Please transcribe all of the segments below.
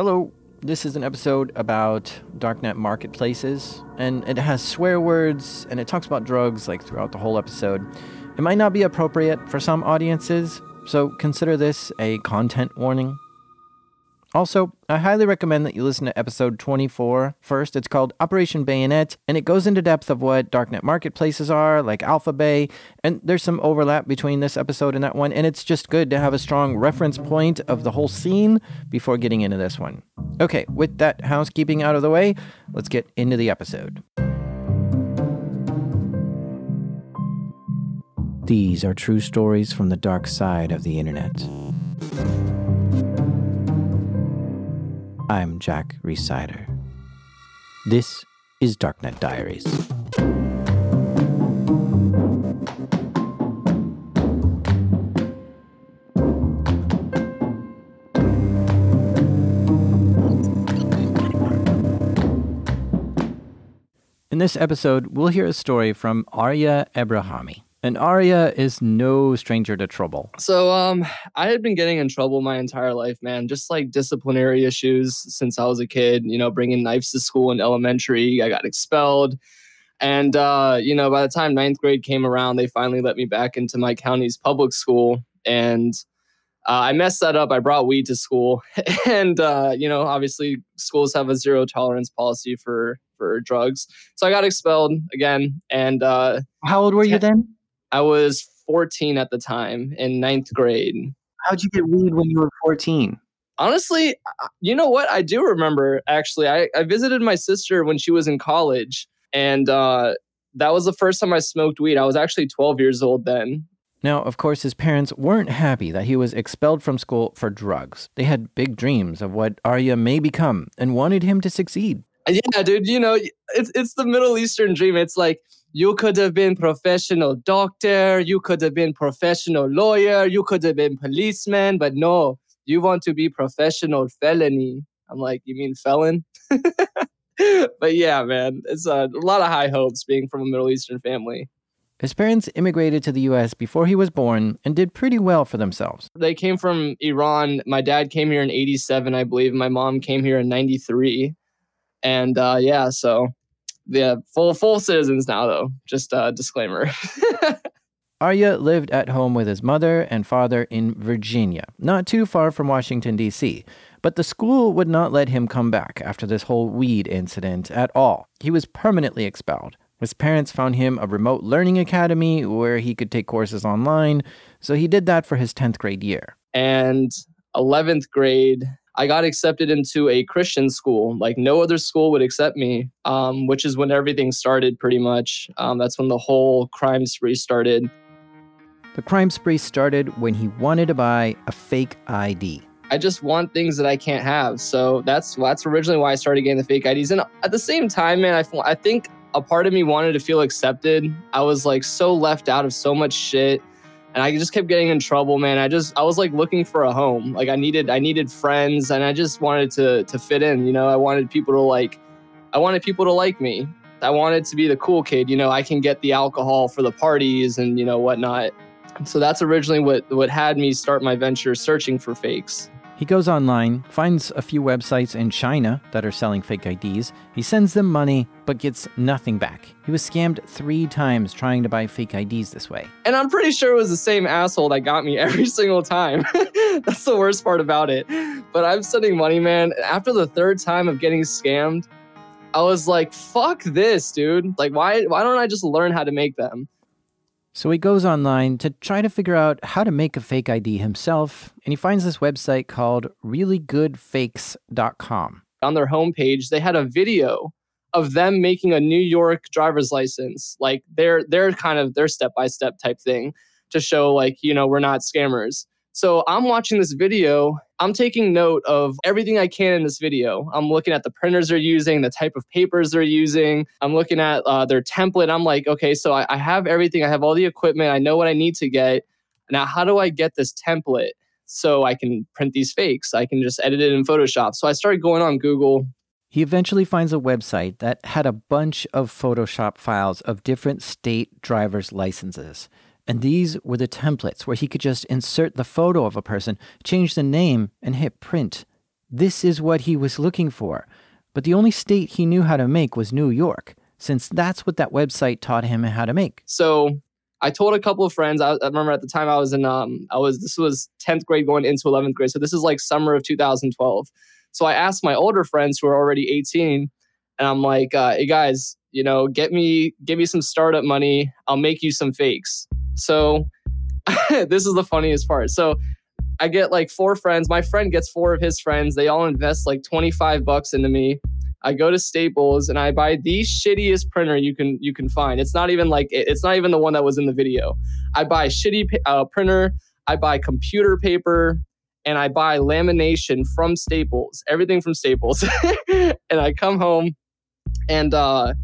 Hello, this is an episode about darknet marketplaces, and it has swear words and it talks about drugs like throughout the whole episode. It might not be appropriate for some audiences, so consider this a content warning. Also, I highly recommend that you listen to episode 24 first. It's called Operation Bayonet, and it goes into depth of what darknet marketplaces are, like AlphaBay, and there's some overlap between this episode and that one, and it's just good to have a strong reference point of the whole scene before getting into this one. Okay, with that housekeeping out of the way, let's get into the episode. These are true stories from the dark side of the internet. I'm Jack Rhysider. This is Darknet Diaries. In this episode, we'll hear a story from Arya Ebrahami. And Arya is no stranger to trouble. So, um, I had been getting in trouble my entire life, man. Just like disciplinary issues since I was a kid. You know, bringing knives to school in elementary. I got expelled, and uh, you know, by the time ninth grade came around, they finally let me back into my county's public school, and uh, I messed that up. I brought weed to school, and uh, you know, obviously, schools have a zero tolerance policy for for drugs. So I got expelled again, and uh, how old were you then? I was 14 at the time in ninth grade. How'd you get weed when you were 14? Honestly, you know what? I do remember actually. I, I visited my sister when she was in college, and uh, that was the first time I smoked weed. I was actually 12 years old then. Now, of course, his parents weren't happy that he was expelled from school for drugs. They had big dreams of what Arya may become and wanted him to succeed. Yeah, dude, you know, it's it's the Middle Eastern dream. It's like you could have been professional doctor, you could have been professional lawyer, you could have been policeman, but no, you want to be professional felony. I'm like, you mean felon? but yeah, man, it's a, a lot of high hopes being from a Middle Eastern family. His parents immigrated to the US before he was born and did pretty well for themselves. They came from Iran. My dad came here in 87, I believe. My mom came here in 93. And uh, yeah, so yeah, full full citizens now though. Just a disclaimer. Arya lived at home with his mother and father in Virginia, not too far from Washington, D.C. But the school would not let him come back after this whole weed incident at all. He was permanently expelled. His parents found him a remote learning academy where he could take courses online, so he did that for his 10th grade year. And 11th grade, I got accepted into a Christian school. Like no other school would accept me, um, which is when everything started pretty much. Um, that's when the whole crime spree started. The crime spree started when he wanted to buy a fake ID. I just want things that I can't have. So that's that's originally why I started getting the fake IDs. And at the same time, man, I, I think a part of me wanted to feel accepted. I was like so left out of so much shit and I just kept getting in trouble, man. I just I was like looking for a home. Like I needed I needed friends and I just wanted to to fit in, you know. I wanted people to like I wanted people to like me. I wanted to be the cool kid, you know, I can get the alcohol for the parties and you know whatnot. So that's originally what what had me start my venture searching for fakes. He goes online, finds a few websites in China that are selling fake IDs. He sends them money, but gets nothing back. He was scammed three times trying to buy fake IDs this way. And I'm pretty sure it was the same asshole that got me every single time. That's the worst part about it. But I'm sending money, man. After the third time of getting scammed, I was like, fuck this, dude. Like, why, why don't I just learn how to make them? So he goes online to try to figure out how to make a fake ID himself, and he finds this website called reallygoodfakes.com. On their homepage, they had a video of them making a New York driver's license, like their their kind of their step-by-step type thing to show like, you know, we're not scammers. So I'm watching this video. I'm taking note of everything I can in this video. I'm looking at the printers they're using, the type of papers they're using. I'm looking at uh, their template. I'm like, okay, so I, I have everything. I have all the equipment. I know what I need to get. Now, how do I get this template so I can print these fakes? I can just edit it in Photoshop. So I started going on Google. He eventually finds a website that had a bunch of Photoshop files of different state driver's licenses. And these were the templates where he could just insert the photo of a person, change the name, and hit print. This is what he was looking for. But the only state he knew how to make was New York, since that's what that website taught him how to make. So I told a couple of friends. I, I remember at the time I was in um I was this was 10th grade going into 11th grade. So this is like summer of 2012. So I asked my older friends who are already 18 and I'm like, uh, "Hey guys, you know, get me give me some startup money. I'll make you some fakes." So this is the funniest part. So I get like four friends. My friend gets four of his friends. They all invest like 25 bucks into me. I go to Staples and I buy the shittiest printer you can you can find. It's not even like it's not even the one that was in the video. I buy shitty uh, printer. I buy computer paper and I buy lamination from Staples. Everything from Staples. and I come home and uh,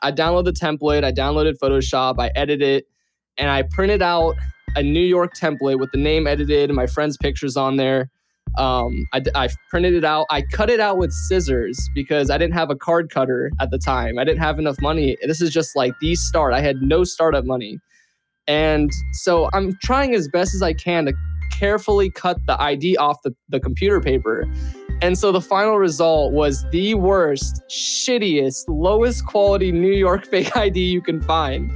I download the template. I downloaded Photoshop. I edit it and I printed out a New York template with the name edited and my friend's pictures on there. Um, I, I printed it out. I cut it out with scissors because I didn't have a card cutter at the time. I didn't have enough money. This is just like the start. I had no startup money. And so I'm trying as best as I can to carefully cut the ID off the, the computer paper. And so the final result was the worst, shittiest, lowest quality New York fake ID you can find.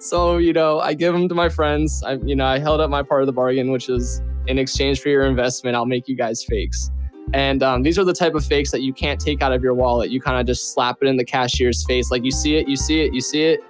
so, you know, I give them to my friends. I, you know, I held up my part of the bargain, which is in exchange for your investment, I'll make you guys fakes. And um, these are the type of fakes that you can't take out of your wallet. You kind of just slap it in the cashier's face. Like you see it, you see it, you see it.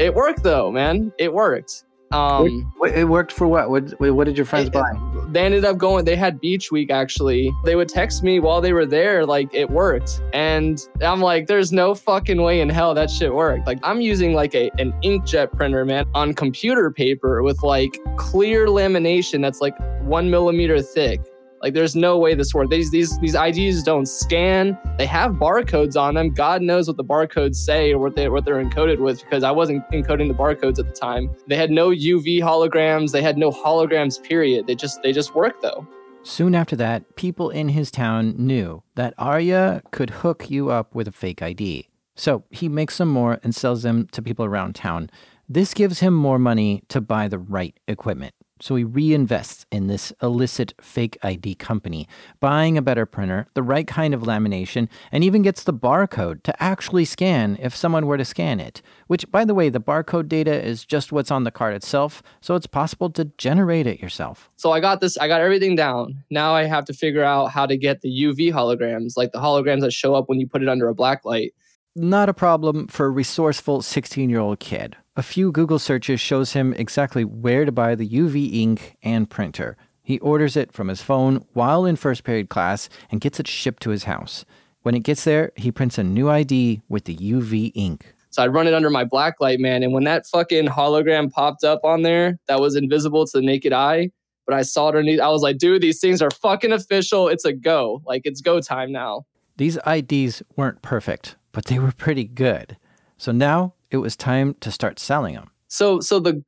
It worked though, man. It worked. Um, it worked for what? What, what did your friends it, buy? They ended up going. They had beach week actually. They would text me while they were there, like it worked, and I'm like, "There's no fucking way in hell that shit worked." Like I'm using like a an inkjet printer, man, on computer paper with like clear lamination that's like one millimeter thick like there's no way this works. These these these IDs don't scan. They have barcodes on them. God knows what the barcodes say or what they what they're encoded with because I wasn't encoding the barcodes at the time. They had no UV holograms. They had no holograms. Period. They just they just work though. Soon after that, people in his town knew that Arya could hook you up with a fake ID. So he makes some more and sells them to people around town. This gives him more money to buy the right equipment. So he reinvests in this illicit fake ID company, buying a better printer, the right kind of lamination, and even gets the barcode to actually scan if someone were to scan it. Which, by the way, the barcode data is just what's on the card itself, so it's possible to generate it yourself. So I got this, I got everything down. Now I have to figure out how to get the UV holograms, like the holograms that show up when you put it under a black light. Not a problem for a resourceful 16 year old kid. A few Google searches shows him exactly where to buy the UV ink and printer. He orders it from his phone while in first period class and gets it shipped to his house. When it gets there, he prints a new ID with the UV ink. So I run it under my blacklight, man. And when that fucking hologram popped up on there that was invisible to the naked eye, but I saw it underneath, I was like, dude, these things are fucking official. It's a go. Like, it's go time now. These IDs weren't perfect, but they were pretty good. So now it was time to start selling them. So so the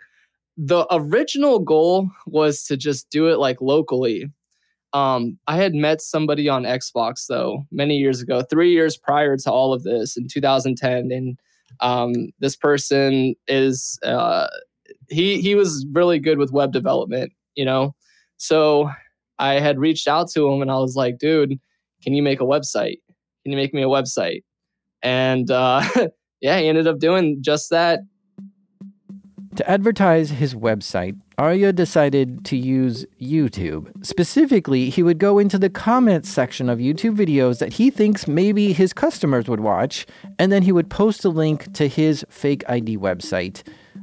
the original goal was to just do it like locally. Um, I had met somebody on Xbox though many years ago, three years prior to all of this in 2010, and um, this person is uh, he he was really good with web development, you know. So I had reached out to him and I was like, dude, can you make a website? Can you make me a website? And uh, yeah, he ended up doing just that. To advertise his website, Arya decided to use YouTube. Specifically, he would go into the comments section of YouTube videos that he thinks maybe his customers would watch, and then he would post a link to his fake ID website.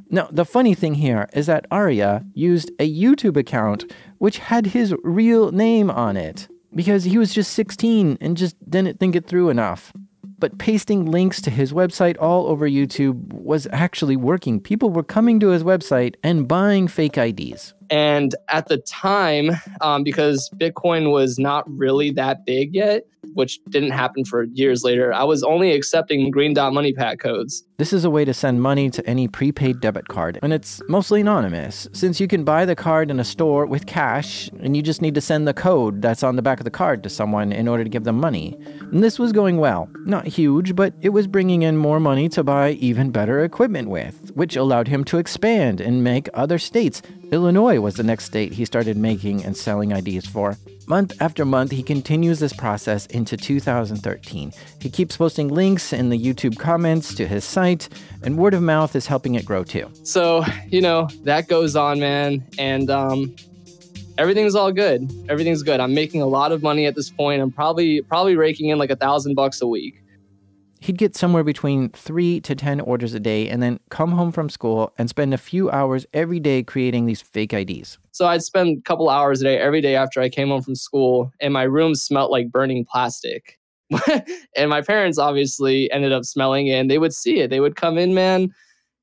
Now, the funny thing here is that Arya used a YouTube account which had his real name on it because he was just 16 and just didn't think it through enough but pasting links to his website all over YouTube was actually working. People were coming to his website and buying fake IDs. And at the time, um, because Bitcoin was not really that big yet, which didn't happen for years later, I was only accepting Green Dot Money Pack codes. This is a way to send money to any prepaid debit card, and it's mostly anonymous, since you can buy the card in a store with cash, and you just need to send the code that's on the back of the card to someone in order to give them money. And this was going well. Not huge, but it was bringing in more money to buy even better equipment with, which allowed him to expand and make other states Illinois was the next state he started making and selling IDs for. Month after month, he continues this process into 2013. He keeps posting links in the YouTube comments to his site, and word of mouth is helping it grow too. So, you know, that goes on, man. And um, everything's all good. Everything's good. I'm making a lot of money at this point. I'm probably probably raking in like a thousand bucks a week he'd get somewhere between three to 10 orders a day and then come home from school and spend a few hours every day creating these fake IDs. So I'd spend a couple hours a day every day after I came home from school, and my room smelled like burning plastic. and my parents obviously ended up smelling it and they would see it. They would come in, man.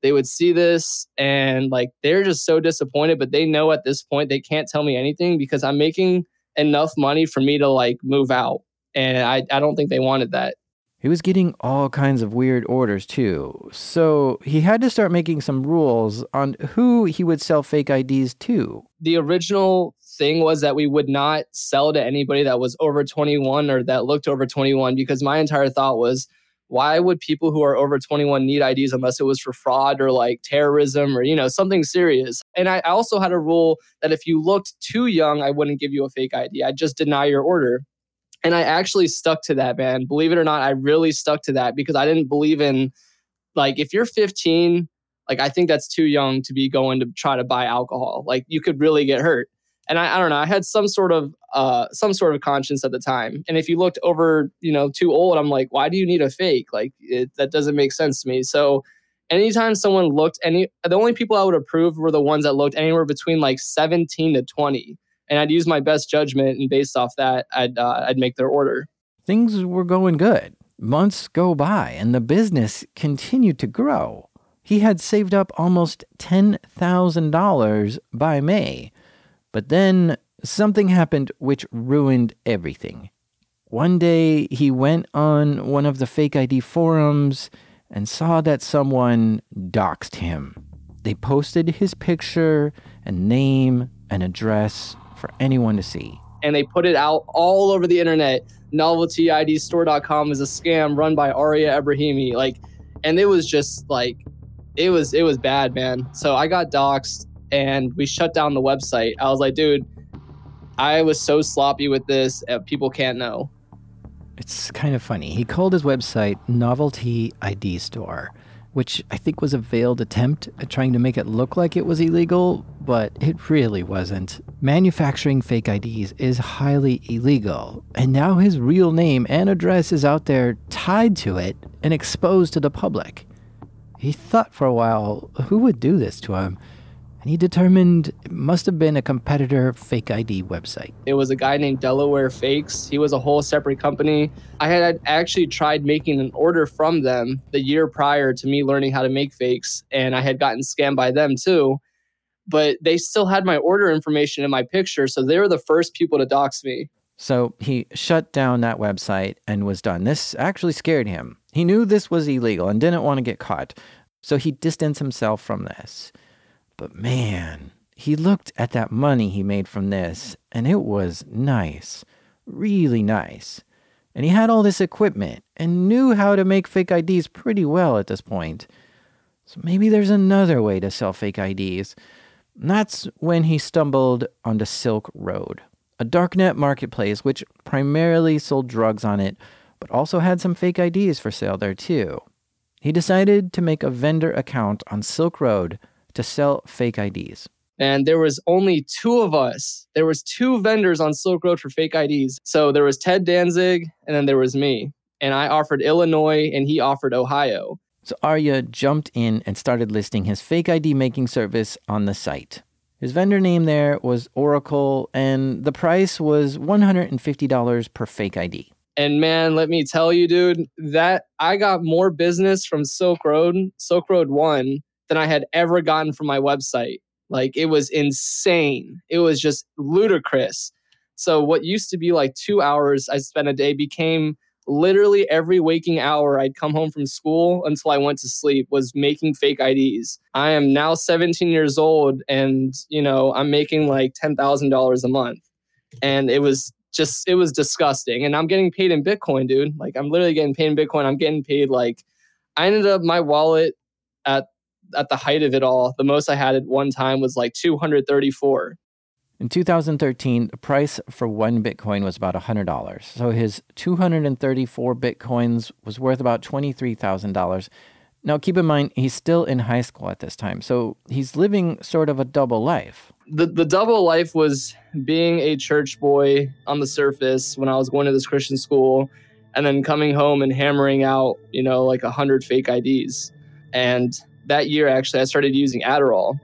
They would see this and like they're just so disappointed, but they know at this point they can't tell me anything because I'm making enough money for me to like move out. And I, I don't think they wanted that. He was getting all kinds of weird orders too. So he had to start making some rules on who he would sell fake IDs to. The original thing was that we would not sell to anybody that was over 21 or that looked over 21 because my entire thought was why would people who are over 21 need IDs unless it was for fraud or like terrorism or you know something serious. And I also had a rule that if you looked too young, I wouldn't give you a fake ID. I'd just deny your order. And I actually stuck to that, man. Believe it or not, I really stuck to that because I didn't believe in like if you're 15, like I think that's too young to be going to try to buy alcohol. Like you could really get hurt. And I, I don't know, I had some sort of uh some sort of conscience at the time. And if you looked over, you know, too old, I'm like, why do you need a fake? Like it, that doesn't make sense to me. So anytime someone looked any the only people I would approve were the ones that looked anywhere between like 17 to 20 and I'd use my best judgment, and based off that, I'd uh, I'd make their order. Things were going good. Months go by, and the business continued to grow. He had saved up almost ten thousand dollars by May, but then something happened which ruined everything. One day, he went on one of the fake ID forums and saw that someone doxed him. They posted his picture and name and address for anyone to see. And they put it out all over the internet. NoveltyIDstore.com is a scam run by Arya Ebrahami. Like, and it was just like, it was it was bad, man. So I got doxxed and we shut down the website. I was like, dude, I was so sloppy with this. Uh, people can't know. It's kind of funny. He called his website Novelty ID Store which I think was a veiled attempt at trying to make it look like it was illegal, but it really wasn't. Manufacturing fake IDs is highly illegal, and now his real name and address is out there tied to it and exposed to the public. He thought for a while who would do this to him, and he determined it must have been a competitor fake ID website. It was a guy named Delaware Fakes. He was a whole separate company. I had actually tried making an order from them the year prior to me learning how to make fakes, and I had gotten scammed by them too. But they still had my order information in my picture, so they were the first people to dox me. So he shut down that website and was done. This actually scared him. He knew this was illegal and didn't want to get caught, so he distanced himself from this. But man, he looked at that money he made from this, and it was nice, really nice. And he had all this equipment and knew how to make fake IDs pretty well at this point. So maybe there's another way to sell fake IDs. And that's when he stumbled onto Silk Road, a darknet marketplace which primarily sold drugs on it, but also had some fake IDs for sale there too. He decided to make a vendor account on Silk Road to sell fake IDs. And there was only two of us. There was two vendors on Silk Road for fake IDs. So there was Ted Danzig and then there was me. And I offered Illinois and he offered Ohio. So Arya jumped in and started listing his fake ID making service on the site. His vendor name there was Oracle, and the price was $150 per fake ID. And man, let me tell you, dude, that I got more business from Silk Road, Silk Road One, than I had ever gotten from my website. Like it was insane. It was just ludicrous. So what used to be like two hours I spent a day became literally every waking hour I'd come home from school until I went to sleep was making fake IDs. I am now 17 years old and you know I'm making like $10,000 a month. And it was just it was disgusting and I'm getting paid in Bitcoin, dude. Like I'm literally getting paid in Bitcoin. I'm getting paid like I ended up my wallet at at the height of it all, the most I had at one time was like 234. In 2013, the price for one Bitcoin was about $100. So his 234 Bitcoins was worth about $23,000. Now, keep in mind, he's still in high school at this time. So he's living sort of a double life. The, the double life was being a church boy on the surface when I was going to this Christian school and then coming home and hammering out, you know, like a hundred fake IDs. And that year, actually, I started using Adderall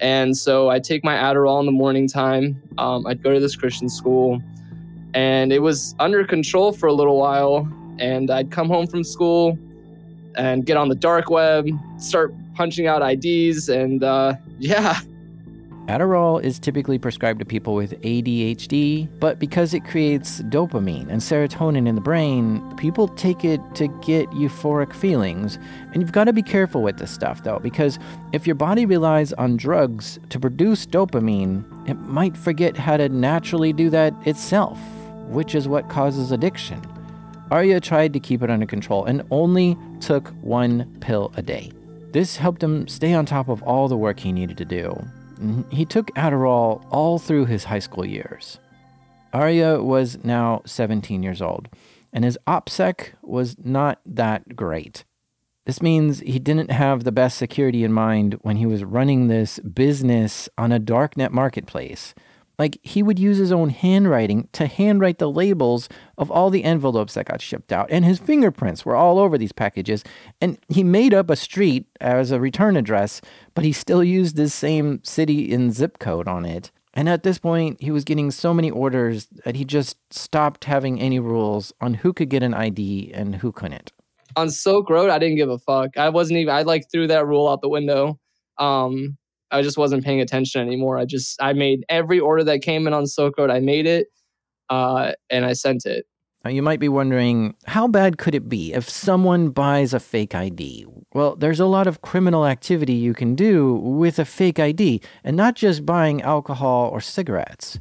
and so I take my Adderall in the morning time. Um, I'd go to this Christian school, and it was under control for a little while. And I'd come home from school and get on the dark web, start punching out IDs, and uh, yeah, Adderall is typically prescribed to people with ADHD, but because it creates dopamine and serotonin in the brain, people take it to get euphoric feelings. And you've got to be careful with this stuff, though, because if your body relies on drugs to produce dopamine, it might forget how to naturally do that itself, which is what causes addiction. Arya tried to keep it under control and only took one pill a day. This helped him stay on top of all the work he needed to do. Mm-hmm. He took Adderall all through his high school years. Arya was now 17 years old, and his OPSEC was not that great. This means he didn't have the best security in mind when he was running this business on a darknet marketplace. Like, he would use his own handwriting to handwrite the labels of all the envelopes that got shipped out, and his fingerprints were all over these packages. And he made up a street as a return address, but he still used this same city and zip code on it. And at this point, he was getting so many orders that he just stopped having any rules on who could get an ID and who couldn't. On Silk Road, I didn't give a fuck. I wasn't even, I like threw that rule out the window. Um, I just wasn't paying attention anymore. I just I made every order that came in on Silk Road. I made it, uh, and I sent it. Now you might be wondering how bad could it be if someone buys a fake ID? Well, there's a lot of criminal activity you can do with a fake ID, and not just buying alcohol or cigarettes.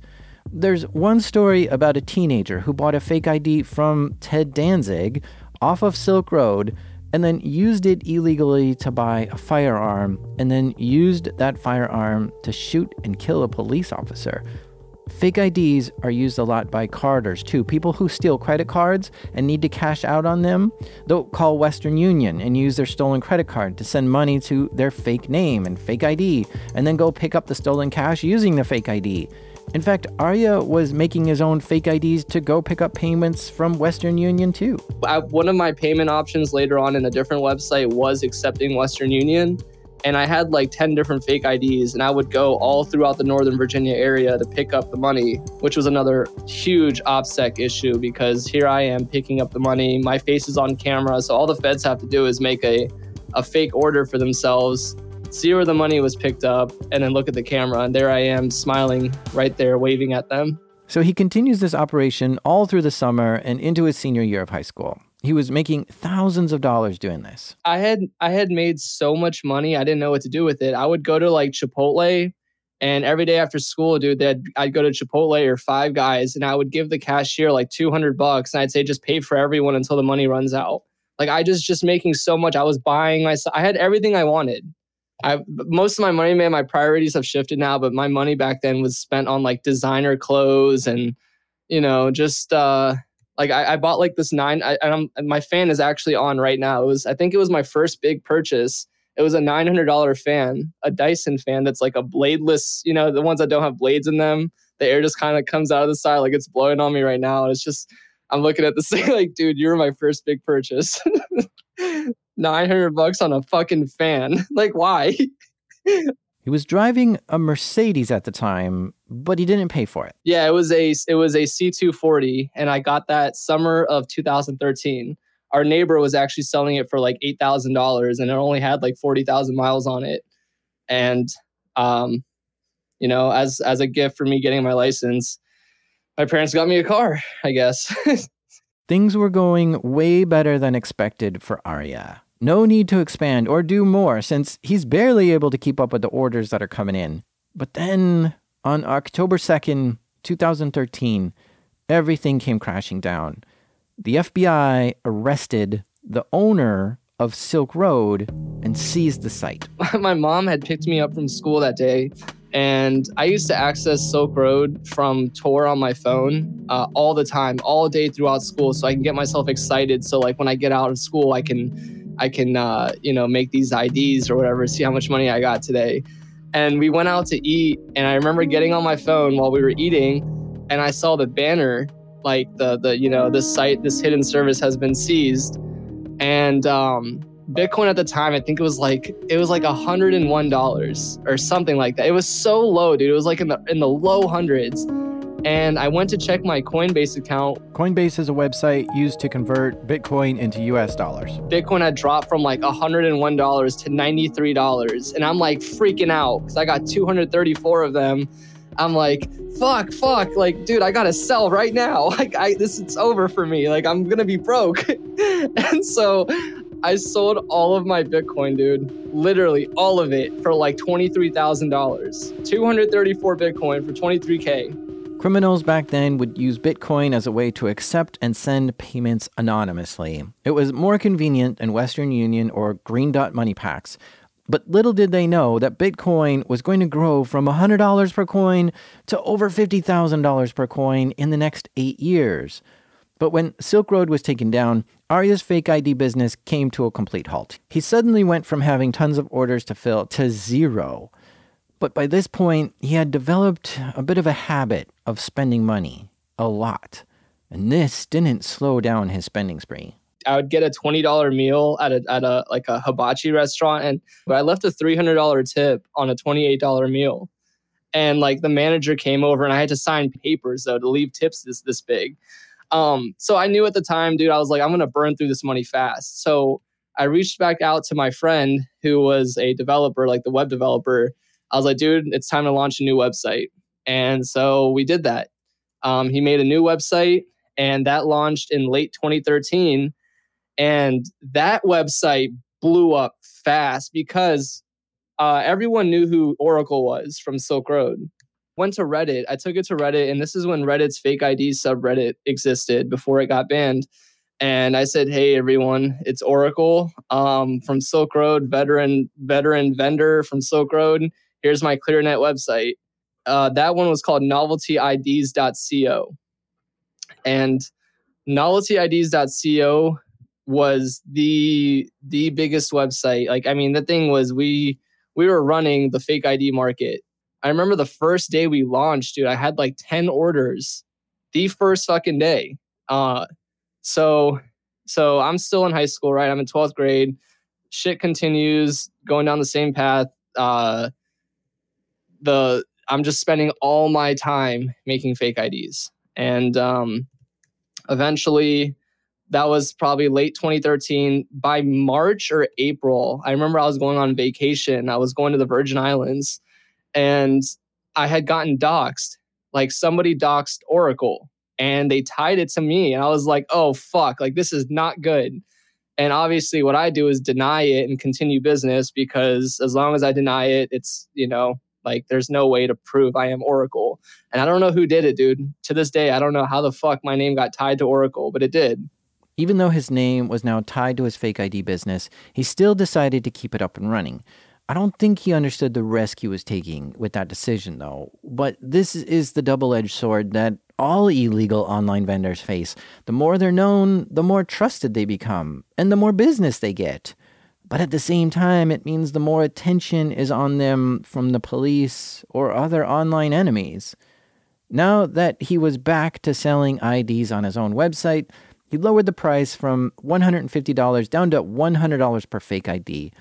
There's one story about a teenager who bought a fake ID from Ted Danzig off of Silk Road and then used it illegally to buy a firearm, and then used that firearm to shoot and kill a police officer. Fake IDs are used a lot by carders too. People who steal credit cards and need to cash out on them, they'll call Western Union and use their stolen credit card to send money to their fake name and fake ID, and then go pick up the stolen cash using the fake ID. In fact, Arya was making his own fake IDs to go pick up payments from Western Union too. One of my payment options later on in a different website was accepting Western Union. And I had like 10 different fake IDs, and I would go all throughout the Northern Virginia area to pick up the money, which was another huge OPSEC issue because here I am picking up the money. My face is on camera. So all the feds have to do is make a, a fake order for themselves see where the money was picked up, and then look at the camera. And there I am smiling right there, waving at them. So he continues this operation all through the summer and into his senior year of high school. He was making thousands of dollars doing this. I had I had made so much money, I didn't know what to do with it. I would go to like Chipotle and every day after school, dude, that I'd go to Chipotle or Five Guys and I would give the cashier like 200 bucks and I'd say just pay for everyone until the money runs out. Like I just just making so much. I was buying myself. I had everything I wanted. I most of my money, man, my priorities have shifted now, but my money back then was spent on like designer clothes and you know just uh like I, I bought like this nine. I, and I'm, my fan is actually on right now. It was I think it was my first big purchase. It was a nine hundred dollar fan, a Dyson fan that's like a bladeless. You know the ones that don't have blades in them. The air just kind of comes out of the side like it's blowing on me right now. And it's just I'm looking at this thing like, dude, you were my first big purchase. 900 bucks on a fucking fan. like, why? He was driving a Mercedes at the time, but he didn't pay for it. Yeah, it was a it was a C240 and I got that summer of 2013. Our neighbor was actually selling it for like $8,000 and it only had like 40,000 miles on it. And um you know, as as a gift for me getting my license, my parents got me a car, I guess. Things were going way better than expected for Arya. No need to expand or do more since he's barely able to keep up with the orders that are coming in. But then on October 2nd, 2013, everything came crashing down. The FBI arrested the owner of Silk Road and seized the site. my mom had picked me up from school that day and I used to access Silk Road from Tor on my phone uh, all the time, all day throughout school, so I can get myself excited. So like when I get out of school, I can, I can, uh, you know, make these IDs or whatever, see how much money I got today. And we went out to eat, and I remember getting on my phone while we were eating, and I saw the banner, like the the you know this site, this hidden service has been seized, and um, Bitcoin at the time, I think it was like it was like hundred and one dollars or something like that. It was so low, dude. It was like in the in the low hundreds. And I went to check my Coinbase account. Coinbase is a website used to convert Bitcoin into US dollars. Bitcoin had dropped from like $101 to $93. And I'm like freaking out because I got 234 of them. I'm like, fuck, fuck, like, dude, I gotta sell right now. Like, I this it's over for me. Like, I'm gonna be broke. and so I sold all of my Bitcoin, dude. Literally all of it for like $23,000. 234 Bitcoin for 23K. Criminals back then would use Bitcoin as a way to accept and send payments anonymously. It was more convenient than Western Union or Green Dot money packs. But little did they know that Bitcoin was going to grow from $100 per coin to over $50,000 per coin in the next eight years. But when Silk Road was taken down, Arya's fake ID business came to a complete halt. He suddenly went from having tons of orders to fill to zero. But by this point, he had developed a bit of a habit of spending money. A lot. And this didn't slow down his spending spree. I would get a twenty dollar meal at a at a like a hibachi restaurant, and I left a three hundred dollar tip on a twenty eight dollar meal, and like the manager came over, and I had to sign papers though to leave tips this this big. Um, so I knew at the time, dude, I was like, I'm gonna burn through this money fast. So I reached back out to my friend who was a developer, like the web developer. I was like, dude, it's time to launch a new website. And so we did that. Um, he made a new website, and that launched in late 2013. And that website blew up fast because uh, everyone knew who Oracle was from Silk Road went to Reddit. I took it to Reddit, and this is when Reddit's fake ID subreddit existed before it got banned. And I said, "Hey, everyone, it's Oracle um, from Silk Road, veteran veteran vendor from Silk Road. Here's my ClearNet website. Uh, that one was called NoveltyIDs.co, and NoveltyIDs.co was the the biggest website. Like, I mean, the thing was we we were running the fake ID market I remember the first day we launched, dude, I had like 10 orders the first fucking day. Uh, so, so I'm still in high school, right? I'm in 12th grade. Shit continues going down the same path. Uh, the I'm just spending all my time making fake IDs, and um, eventually, that was probably late 2013. By March or April, I remember I was going on vacation. I was going to the Virgin Islands, and I had gotten doxxed. Like somebody doxed Oracle and they tied it to me. And I was like, oh, fuck, like this is not good. And obviously, what I do is deny it and continue business because as long as I deny it, it's, you know, like there's no way to prove I am Oracle. And I don't know who did it, dude. To this day, I don't know how the fuck my name got tied to Oracle, but it did. Even though his name was now tied to his fake ID business, he still decided to keep it up and running. I don't think he understood the risk he was taking with that decision, though. But this is the double edged sword that all illegal online vendors face. The more they're known, the more trusted they become, and the more business they get. But at the same time, it means the more attention is on them from the police or other online enemies. Now that he was back to selling IDs on his own website, he lowered the price from $150 down to $100 per fake ID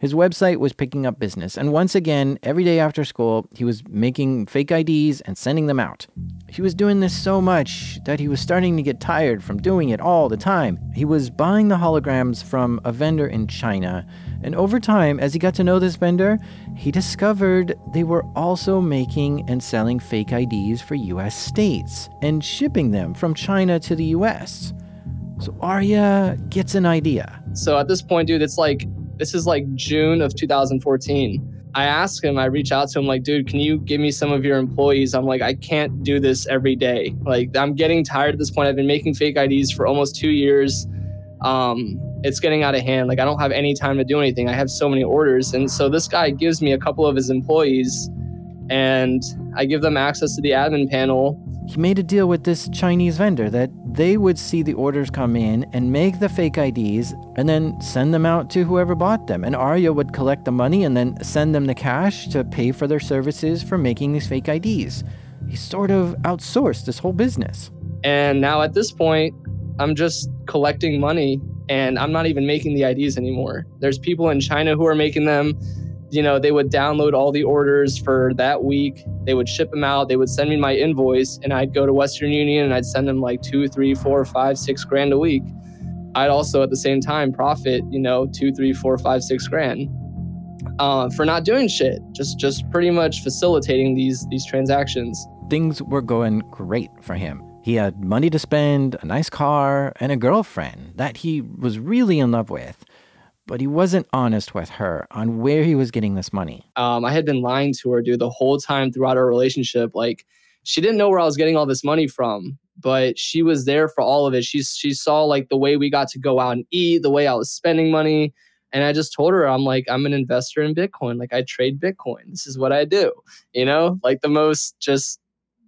his website was picking up business, and once again, every day after school, he was making fake IDs and sending them out. He was doing this so much that he was starting to get tired from doing it all the time. He was buying the holograms from a vendor in China, and over time, as he got to know this vendor, he discovered they were also making and selling fake IDs for US states and shipping them from China to the US. So Arya gets an idea. So at this point, dude, it's like this is like June of 2014. I ask him, I reach out to him, like, dude, can you give me some of your employees? I'm like, I can't do this every day. Like, I'm getting tired at this point. I've been making fake IDs for almost two years. Um, it's getting out of hand. Like I don't have any time to do anything. I have so many orders. And so this guy gives me a couple of his employees and I give them access to the admin panel. He made a deal with this Chinese vendor that they would see the orders come in and make the fake IDs and then send them out to whoever bought them. And Arya would collect the money and then send them the cash to pay for their services for making these fake IDs. He sort of outsourced this whole business. And now at this point, I'm just collecting money and I'm not even making the IDs anymore. There's people in China who are making them you know, they would download all the orders for that week. They would ship them out. They would send me my invoice, and I'd go to Western Union and I'd send them like two, three, four, five, six grand a week. I'd also at the same time profit, you know, two, three, four, five, six grand uh, for not doing shit. Just, just pretty much facilitating these these transactions. Things were going great for him. He had money to spend, a nice car, and a girlfriend that he was really in love with but he wasn't honest with her on where he was getting this money. Um, I had been lying to her, dude, the whole time throughout our relationship. Like, she didn't know where I was getting all this money from, but she was there for all of it. She she saw like the way we got to go out and eat, the way I was spending money, and I just told her, I'm like, I'm an investor in Bitcoin. Like, I trade Bitcoin. This is what I do. You know, like the most just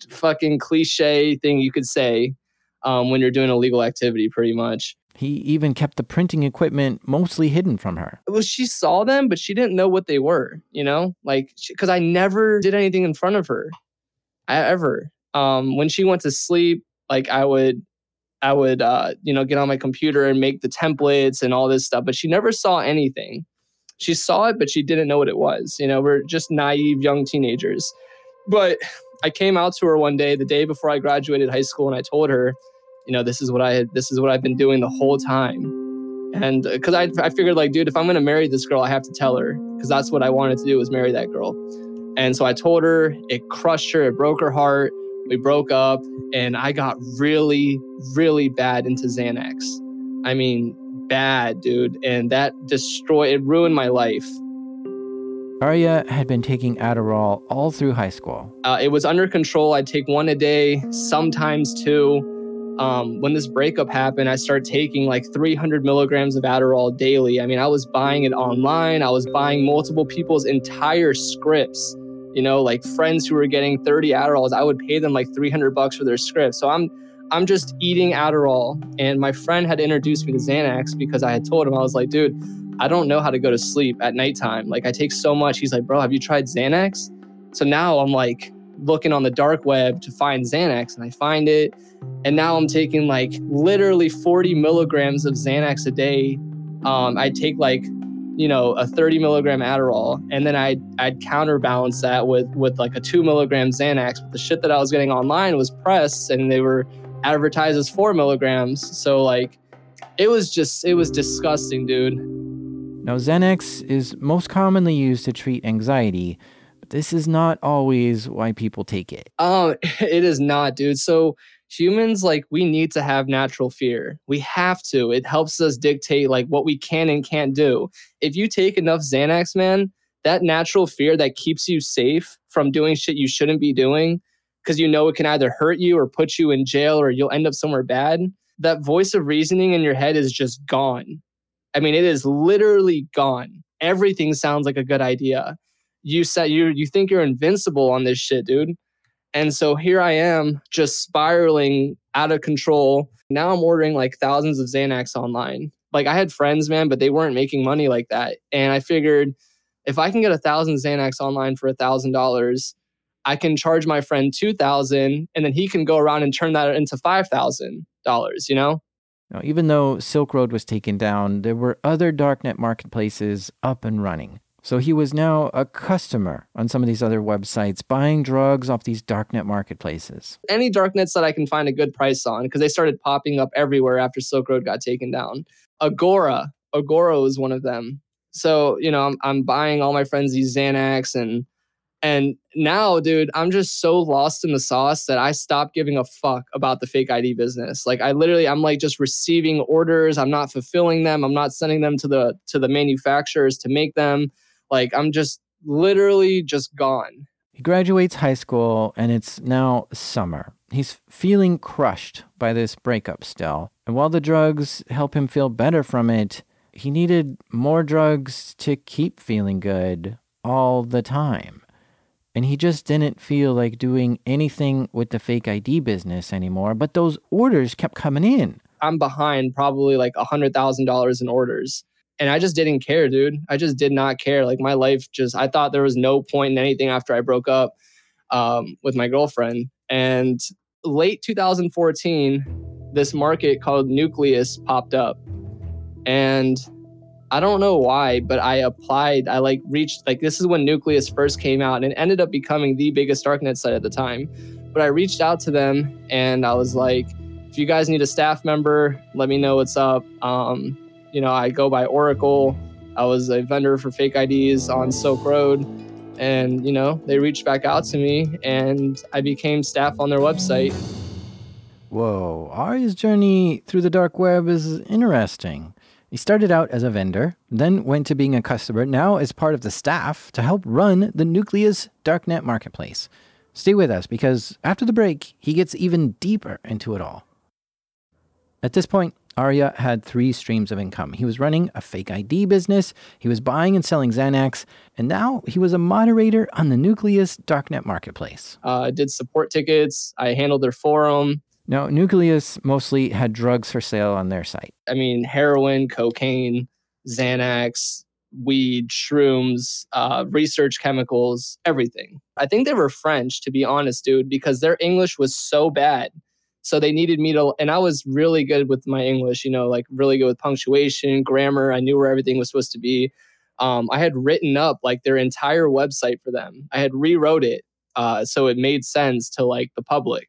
fucking cliche thing you could say um, when you're doing illegal activity, pretty much. He even kept the printing equipment mostly hidden from her. Well, she saw them, but she didn't know what they were, you know? Like, because I never did anything in front of her. I, ever. Um, when she went to sleep, like, I would. I would, uh, you know, get on my computer and make the templates and all this stuff, but she never saw anything. She saw it, but she didn't know what it was. You know, we're just naive young teenagers. But I came out to her one day, the day before I graduated high school, and I told her, you know, this is what I had, this is what I've been doing the whole time. And because uh, I, I figured like, dude, if I'm gonna marry this girl, I have to tell her because that's what I wanted to do was marry that girl. And so I told her, it crushed her, it broke her heart. We broke up, and I got really, really bad into Xanax. I mean, bad, dude. And that destroyed, it ruined my life. Arya had been taking Adderall all through high school. Uh, it was under control. I'd take one a day, sometimes two um, when this breakup happened, I started taking like 300 milligrams of Adderall daily. I mean, I was buying it online. I was buying multiple people's entire scripts. You know, like friends who were getting 30 Adderalls, I would pay them like 300 bucks for their script. So I'm I'm just eating Adderall. And my friend had introduced me to Xanax because I had told him I was like, dude, I don't know how to go to sleep at nighttime. Like I take so much. He's like, bro, have you tried Xanax? So now I'm like, looking on the dark web to find Xanax and I find it. And now I'm taking like literally 40 milligrams of Xanax a day. Um, I take like, you know, a 30 milligram Adderall, and then I'd, I'd counterbalance that with with like a two milligram Xanax. But the shit that I was getting online was pressed, and they were advertised as four milligrams. So like, it was just it was disgusting, dude. Now Xanax is most commonly used to treat anxiety, this is not always why people take it. Um, it is not, dude. So humans like we need to have natural fear. We have to. It helps us dictate like what we can and can't do. If you take enough Xanax, man, that natural fear that keeps you safe from doing shit you shouldn't be doing because you know it can either hurt you or put you in jail or you'll end up somewhere bad. That voice of reasoning in your head is just gone. I mean, it is literally gone. Everything sounds like a good idea you said you you think you're invincible on this shit, dude. And so here I am just spiraling out of control. Now I'm ordering like thousands of Xanax online. Like I had friends, man, but they weren't making money like that. And I figured if I can get a thousand Xanax online for a thousand dollars, I can charge my friend two thousand, and then he can go around and turn that into five thousand dollars. You know. Now, even though Silk Road was taken down, there were other darknet marketplaces up and running. So he was now a customer on some of these other websites, buying drugs off these darknet marketplaces. Any darknets that I can find a good price on, because they started popping up everywhere after Silk Road got taken down. Agora, Agora was one of them. So you know, I'm, I'm buying all my friends these Xanax and and now, dude, I'm just so lost in the sauce that I stopped giving a fuck about the fake ID business. Like I literally I'm like just receiving orders, I'm not fulfilling them, I'm not sending them to the to the manufacturers to make them. Like I'm just literally just gone. He graduates high school and it's now summer. He's feeling crushed by this breakup still. And while the drugs help him feel better from it, he needed more drugs to keep feeling good all the time. And he just didn't feel like doing anything with the fake ID business anymore, but those orders kept coming in. I'm behind probably like a $100,000 in orders. And I just didn't care, dude. I just did not care. Like my life just, I thought there was no point in anything after I broke up um, with my girlfriend. And late 2014, this market called Nucleus popped up. And I don't know why, but I applied. I like reached like this is when Nucleus first came out and it ended up becoming the biggest darknet site at the time. But I reached out to them and I was like, if you guys need a staff member, let me know what's up. Um, you know, I go by Oracle. I was a vendor for fake IDs on Silk Road. And, you know, they reached back out to me and I became staff on their website. Whoa, Arya's journey through the dark web is interesting. He started out as a vendor, then went to being a customer, now as part of the staff to help run the Nucleus Darknet Marketplace. Stay with us because after the break, he gets even deeper into it all. At this point, Arya had three streams of income. He was running a fake ID business, he was buying and selling Xanax, and now he was a moderator on the Nucleus Darknet Marketplace. Uh, I did support tickets, I handled their forum, now, Nucleus mostly had drugs for sale on their site. I mean, heroin, cocaine, Xanax, weed, shrooms, uh, research chemicals, everything. I think they were French, to be honest, dude, because their English was so bad. So they needed me to, and I was really good with my English, you know, like really good with punctuation, grammar. I knew where everything was supposed to be. Um, I had written up like their entire website for them. I had rewrote it uh, so it made sense to like the public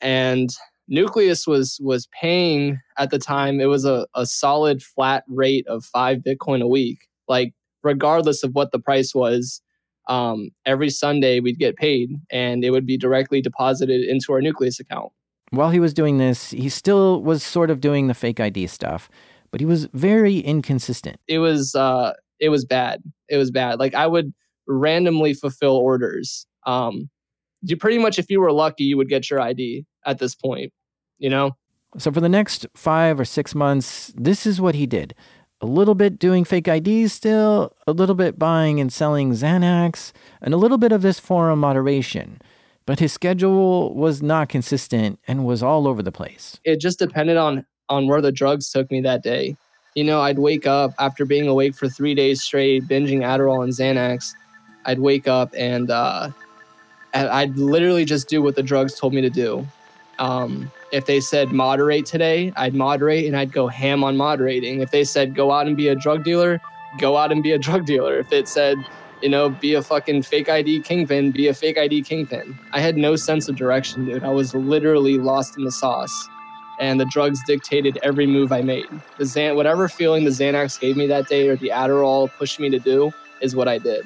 and Nucleus was was paying at the time it was a, a solid flat rate of five Bitcoin a week. Like regardless of what the price was, um, every Sunday we'd get paid and it would be directly deposited into our Nucleus account. While he was doing this, he still was sort of doing the fake ID stuff, but he was very inconsistent. It was uh it was bad. It was bad. Like I would randomly fulfill orders. Um you pretty much if you were lucky you would get your id at this point you know so for the next five or six months this is what he did a little bit doing fake ids still a little bit buying and selling xanax and a little bit of this forum moderation but his schedule was not consistent and was all over the place it just depended on on where the drugs took me that day you know i'd wake up after being awake for three days straight binging adderall and xanax i'd wake up and uh I'd literally just do what the drugs told me to do. Um, if they said moderate today, I'd moderate and I'd go ham on moderating. If they said go out and be a drug dealer, go out and be a drug dealer. If it said, you know, be a fucking fake ID kingpin, be a fake ID kingpin. I had no sense of direction, dude. I was literally lost in the sauce. And the drugs dictated every move I made. The Xan- whatever feeling the Xanax gave me that day or the Adderall pushed me to do is what I did.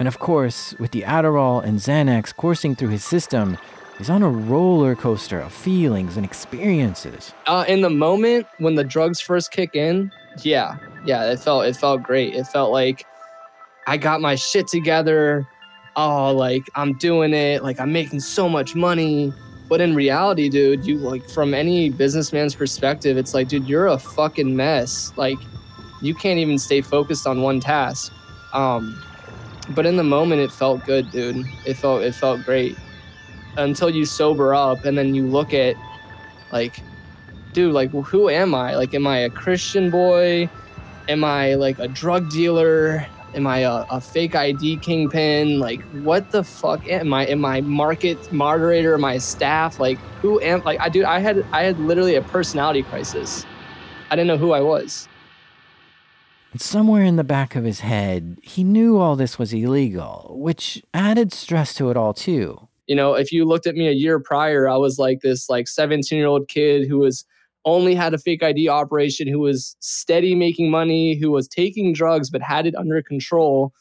And of course, with the Adderall and Xanax coursing through his system, he's on a roller coaster of feelings and experiences. Uh, in the moment when the drugs first kick in, yeah, yeah, it felt it felt great. It felt like I got my shit together. Oh, like I'm doing it. Like I'm making so much money. But in reality, dude, you like from any businessman's perspective, it's like, dude, you're a fucking mess. Like you can't even stay focused on one task. Um, but in the moment it felt good dude it felt it felt great until you sober up and then you look at like dude like who am i like am i a christian boy am i like a drug dealer am i a, a fake id kingpin? Like what the fuck? Am i am i market moderator? Am i staff? Like who am like i dude i had i had literally a personality crisis. I didn't know who i was. And somewhere in the back of his head, he knew all this was illegal, which added stress to it all, too. You know, if you looked at me a year prior, I was like this like 17 year old kid who was only had a fake ID operation, who was steady making money, who was taking drugs but had it under control,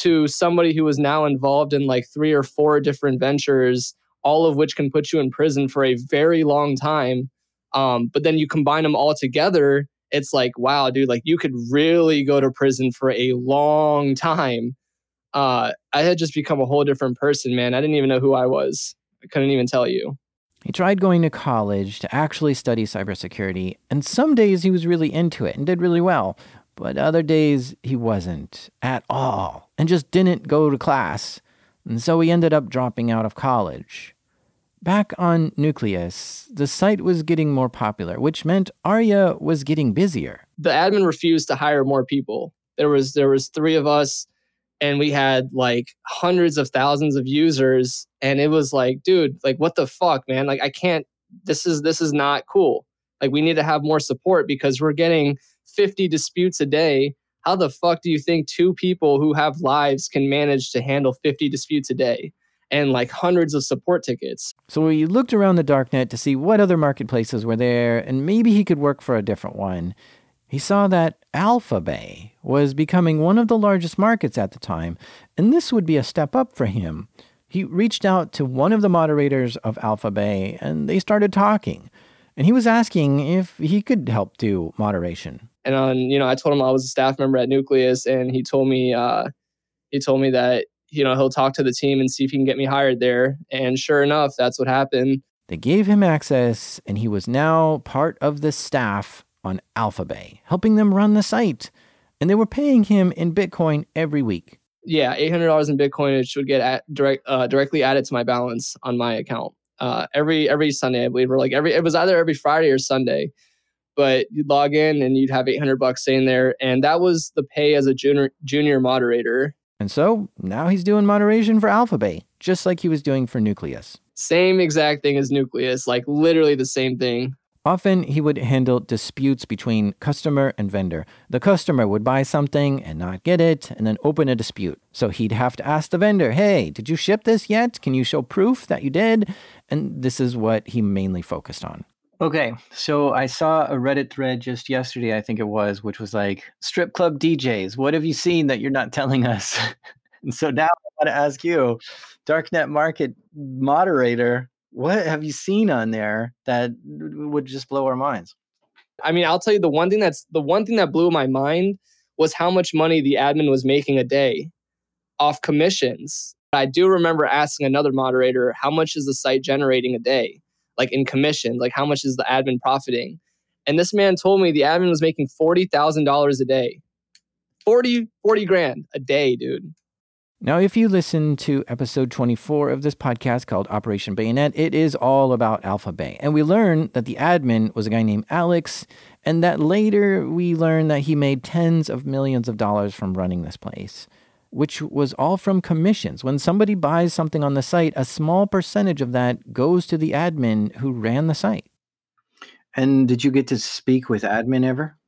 to somebody who was now involved in like three or four different ventures, all of which can put you in prison for a very long time. Um, but then you combine them all together it's like, wow, dude, like you could really go to prison for a long time. Uh, I had just become a whole different person, man. I didn't even know who I was. I couldn't even tell you. He tried going to college to actually study cybersecurity, and some days he was really into it and did really well, but other days he wasn't at all and just didn't go to class. And so he ended up dropping out of college. Back on Nucleus, the site was getting more popular, which meant Arya was getting busier. The admin refused to hire more people. There was there was three of us and we had like hundreds of thousands of users and it was like dude like what the fuck man? Like i can't this is this is not cool. Like we need to have more support because we're getting 50 disputes a day. How the fuck do you think two people who have lives can manage to handle 50 disputes a day and like hundreds of support tickets? So he looked around the darknet to see what other marketplaces were there and maybe he could work for a different one. He saw that AlphaBay was becoming one of the largest markets at the time, and this would be a step up for him. He reached out to one of the moderators of AlphaBay and they started talking. And he was asking if he could help do moderation. and on you know i told him i was a staff member at nucleus and he told me uh he told me that you know he'll talk to the team and see if he can get me hired there and sure enough that's what happened They gave him access, and he was now part of the staff on AlphaBay, helping them run the site. And they were paying him in Bitcoin every week. yeah $800 in bitcoin which would get at, direct uh, directly added to my balance on my account uh every every sunday i believe or like every it was either every friday or sunday but you'd log in and you'd have 800 bucks sitting there and that was the pay as a junior junior moderator And so now he's doing moderation for AlphaBay, just like he was doing for Nucleus. same exact thing as nucleus like literally the same thing Often he would handle disputes between customer and vendor. The customer would buy something and not get it and then open a dispute. So he'd have to ask the vendor, hey, did you ship this yet? Can you show proof that you did? And this is what he mainly focused on. Okay, so I saw a Reddit thread just yesterday, I think it was, which was like strip club DJs. What have you seen that you're not telling us? and so now I want to ask you, Darknet Market moderator, what have you seen on there that would just blow our minds? I mean, I'll tell you the one thing that's the one thing that blew my mind was how much money the admin was making a day off commissions. I do remember asking another moderator, how much is the site generating a day? Like in commissions, like how much is the admin profiting? And this man told me the admin was making $40,000 a day. 40, 40 grand a day, dude. Now, if you listen to episode 24 of this podcast called Operation Bayonet, it is all about Alpha Bay. And we learn that the admin was a guy named Alex, and that later we learn that he made tens of millions of dollars from running this place, which was all from commissions. When somebody buys something on the site, a small percentage of that goes to the admin who ran the site. And did you get to speak with admin ever?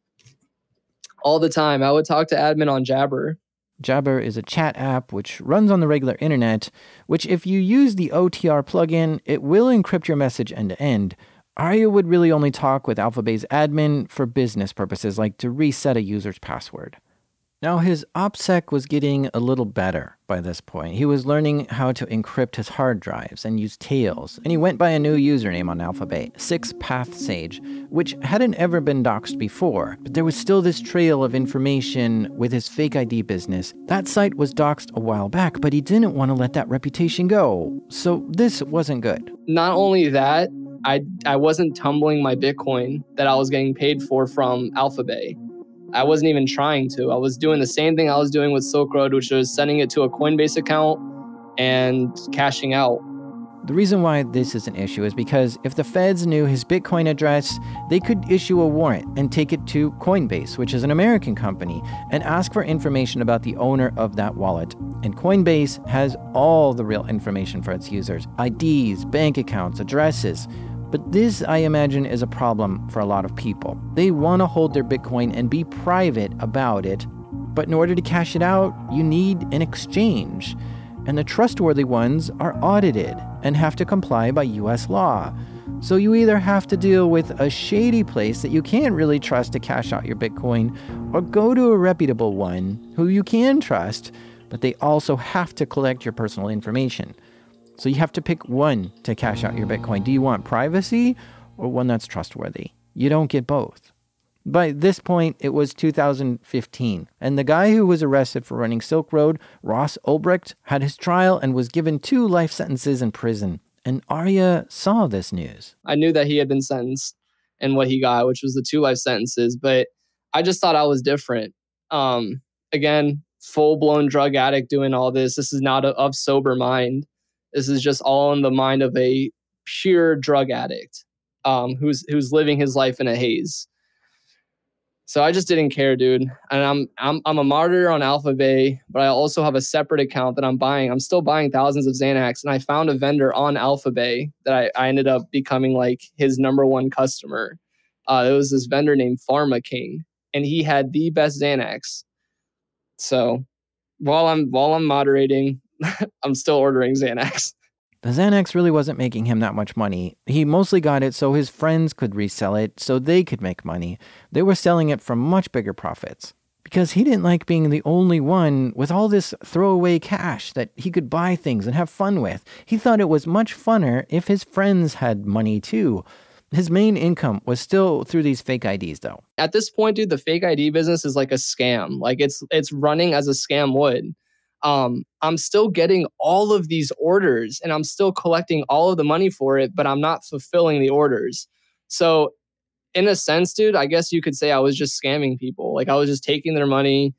All the time. I would talk to admin on Jabber. Jabber is a chat app which runs on the regular internet, which, if you use the OTR plugin, it will encrypt your message end to end. Arya would really only talk with AlphaBay's admin for business purposes, like to reset a user's password. Now, his OPSEC was getting a little better by this point. He was learning how to encrypt his hard drives and use Tails, and he went by a new username on AlphaBay, Six Path Sage, which hadn't ever been doxed before. But there was still this trail of information with his fake ID business. That site was doxed a while back, but he didn't want to let that reputation go. So this wasn't good. not only that, I I wasn't tumbling my Bitcoin that I was getting paid for from AlphaBay. I wasn't even trying to. I was doing the same thing I was doing with Silk Road, which was sending it to a Coinbase account and cashing out. The reason why this is an issue is because if the feds knew his Bitcoin address, they could issue a warrant and take it to Coinbase, which is an American company, and ask for information about the owner of that wallet. And Coinbase has all the real information for its users IDs, bank accounts, addresses. But this, I imagine, is a problem for a lot of people. They want to hold their Bitcoin and be private about it, but in order to cash it out, you need an exchange and the trustworthy ones are audited and have to comply by US law. So you either have to deal with a shady place that you can't really trust to cash out your Bitcoin, or go to a reputable one who you can trust, but they also have to collect your personal information. So you have to pick one to cash out your Bitcoin. Do you want privacy or one that's trustworthy? You don't get both. By this point, it was 2015, and the guy who was arrested for running Silk Road, Ross Ulbricht, had his trial and was given two life sentences in prison. and Arya saw this news. I knew that he had been sentenced and what he got, which was the two life sentences, but I just thought I was different. Um, again, full blown drug addict doing all this. This is not a, of sober mind. This is just all in the mind of a pure drug addict um, who's who's living his life in a haze. So I just didn't care, dude. And I'm I'm I'm a martyr on Alpha Bay, but I also have a separate account that I'm buying. I'm still buying thousands of Xanax, and I found a vendor on Alpha Bay that I, I ended up becoming like his number one customer. Uh, it was this vendor named Pharma King, and he had the best Xanax. So while I'm while I'm moderating, I'm still ordering Xanax. The Xanax really wasn't making him that much money. He mostly got it so his friends could resell it so they could make money. They were selling it for much bigger profits. Because he didn't like being the only one with all this throwaway cash that he could buy things and have fun with. He thought it was much funner if his friends had money too. His main income was still through these fake IDs though. At this point, dude, the fake ID business is like a scam. Like it's it's running as a scam would um, I'm still getting all of these orders and I'm still collecting all of the money for it, but I'm not fulfilling the orders. So, in a sense, dude, I guess you could say I was just scamming people. Like I was just taking their money,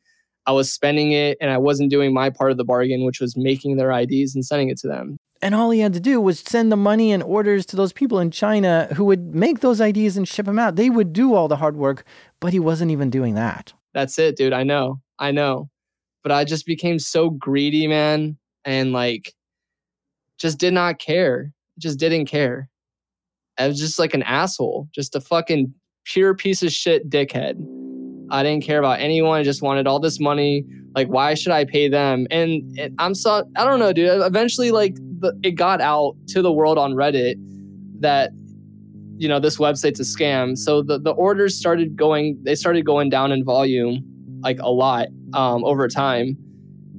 I was spending it, and I wasn't doing my part of the bargain, which was making their IDs and sending it to them. And all he had to do was send the money and orders to those people in China who would make those IDs and ship them out. They would do all the hard work, but he wasn't even doing that. That's it, dude. I know. I know but I just became so greedy, man, and like just did not care. Just didn't care. I was just like an asshole, just a fucking pure piece of shit dickhead. I didn't care about anyone. I just wanted all this money. Like, why should I pay them? And it, I'm so I don't know, dude. Eventually, like, the, it got out to the world on Reddit that you know this website's a scam. So the the orders started going. They started going down in volume like a lot um, over time.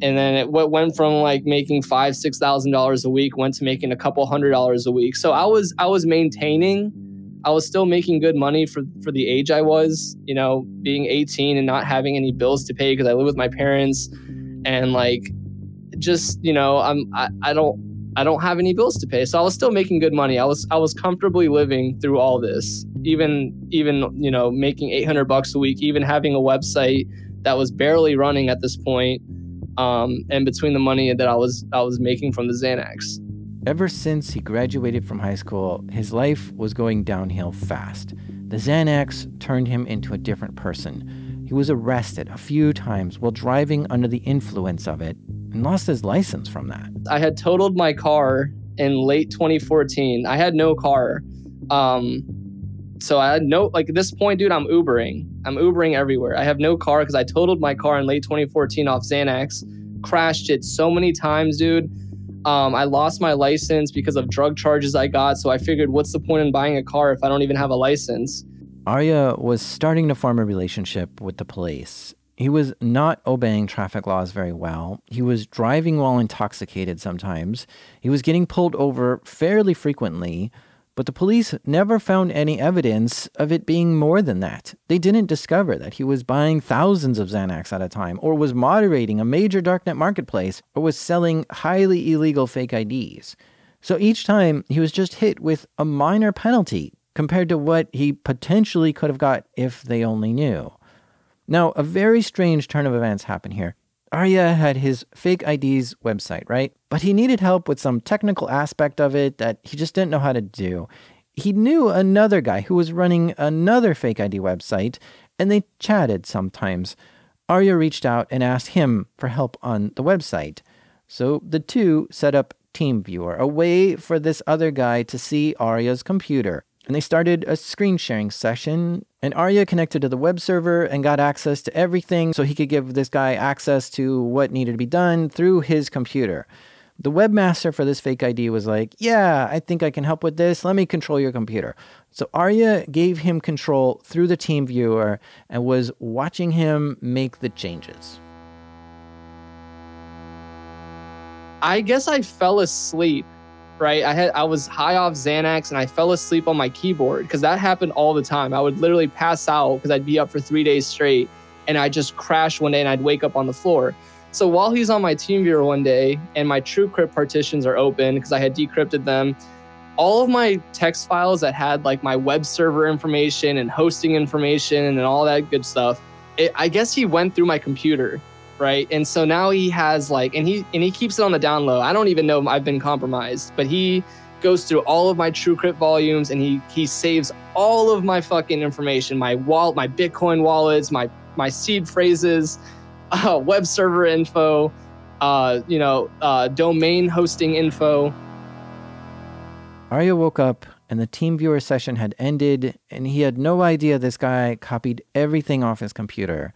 And then it went from like making five, six thousand dollars a week, went to making a couple hundred dollars a week. So I was I was maintaining, I was still making good money for for the age I was, you know, being 18 and not having any bills to pay because I live with my parents, and like, just you know, I'm I, I don't I don't have any bills to pay. So I was still making good money. I was I was comfortably living through all this. Even even you know making 800 bucks a week, even having a website that was barely running at this point, um, and between the money that I was I was making from the Xanax. Ever since he graduated from high school, his life was going downhill fast. The Xanax turned him into a different person. He was arrested a few times while driving under the influence of it and lost his license from that. I had totaled my car in late 2014. I had no car. Um, so I had no like at this point, dude. I'm Ubering. I'm Ubering everywhere. I have no car because I totaled my car in late 2014 off Xanax, crashed it so many times, dude. Um, I lost my license because of drug charges I got. So I figured, what's the point in buying a car if I don't even have a license? Arya was starting to form a relationship with the police. He was not obeying traffic laws very well. He was driving while intoxicated sometimes. He was getting pulled over fairly frequently but the police never found any evidence of it being more than that. They didn't discover that he was buying thousands of Xanax at a time, or was moderating a major darknet marketplace, or was selling highly illegal fake IDs. So each time he was just hit with a minor penalty compared to what he potentially could have got if they only knew. Now, a very strange turn of events happened here. Arya had his fake IDs website, right? But he needed help with some technical aspect of it that he just didn't know how to do. He knew another guy who was running another fake ID website, and they chatted sometimes. Arya reached out and asked him for help on the website. So the two set up TeamViewer, a way for this other guy to see Arya's computer and they started a screen sharing session. And Arya connected to the web server and got access to everything so he could give this guy access to what needed to be done through his computer. The webmaster for this fake ID was like, Yeah, I think I can help with this. Let me control your computer. So Arya gave him control through the TeamViewer and was watching him make the changes. I guess I fell asleep right? I had I was high off Xanax and I fell asleep on my keyboard because that happened all the time. I would literally pass out because I'd be up for three days straight and I'd just crash one day and I'd wake up on the floor. So while he's on my TeamViewer one day and my TrueCrypt partitions are open because I had decrypted them, all of my text files that had like my web server information and hosting information and all that good stuff. It, I guess he went through my computer, right? And so now he has like, and he and he keeps it on the down low. I don't even know I've been compromised, but he goes through all of my TrueCrypt volumes and he he saves all of my fucking information, my wall, my Bitcoin wallets, my my seed phrases, uh, web server info, uh, you know, uh, domain hosting info. Arya woke up and the TeamViewer session had ended, and he had no idea this guy copied everything off his computer,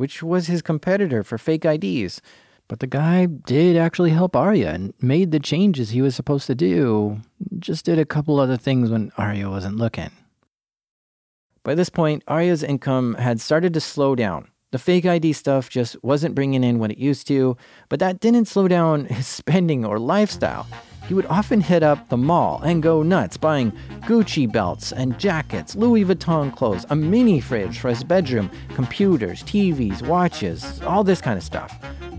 which was his competitor for fake IDs. But the guy did actually help Arya and made the changes he was supposed to do. Just did a couple other things when Arya wasn't looking. By this point, Arya's income had started to slow down. The fake ID stuff just wasn't bringing in what it used to, but that didn't slow down his spending or lifestyle he would often hit up the mall and go nuts buying Gucci belts and jackets, Louis Vuitton clothes, a mini fridge for his bedroom, computers, TVs, watches, all this kind of stuff.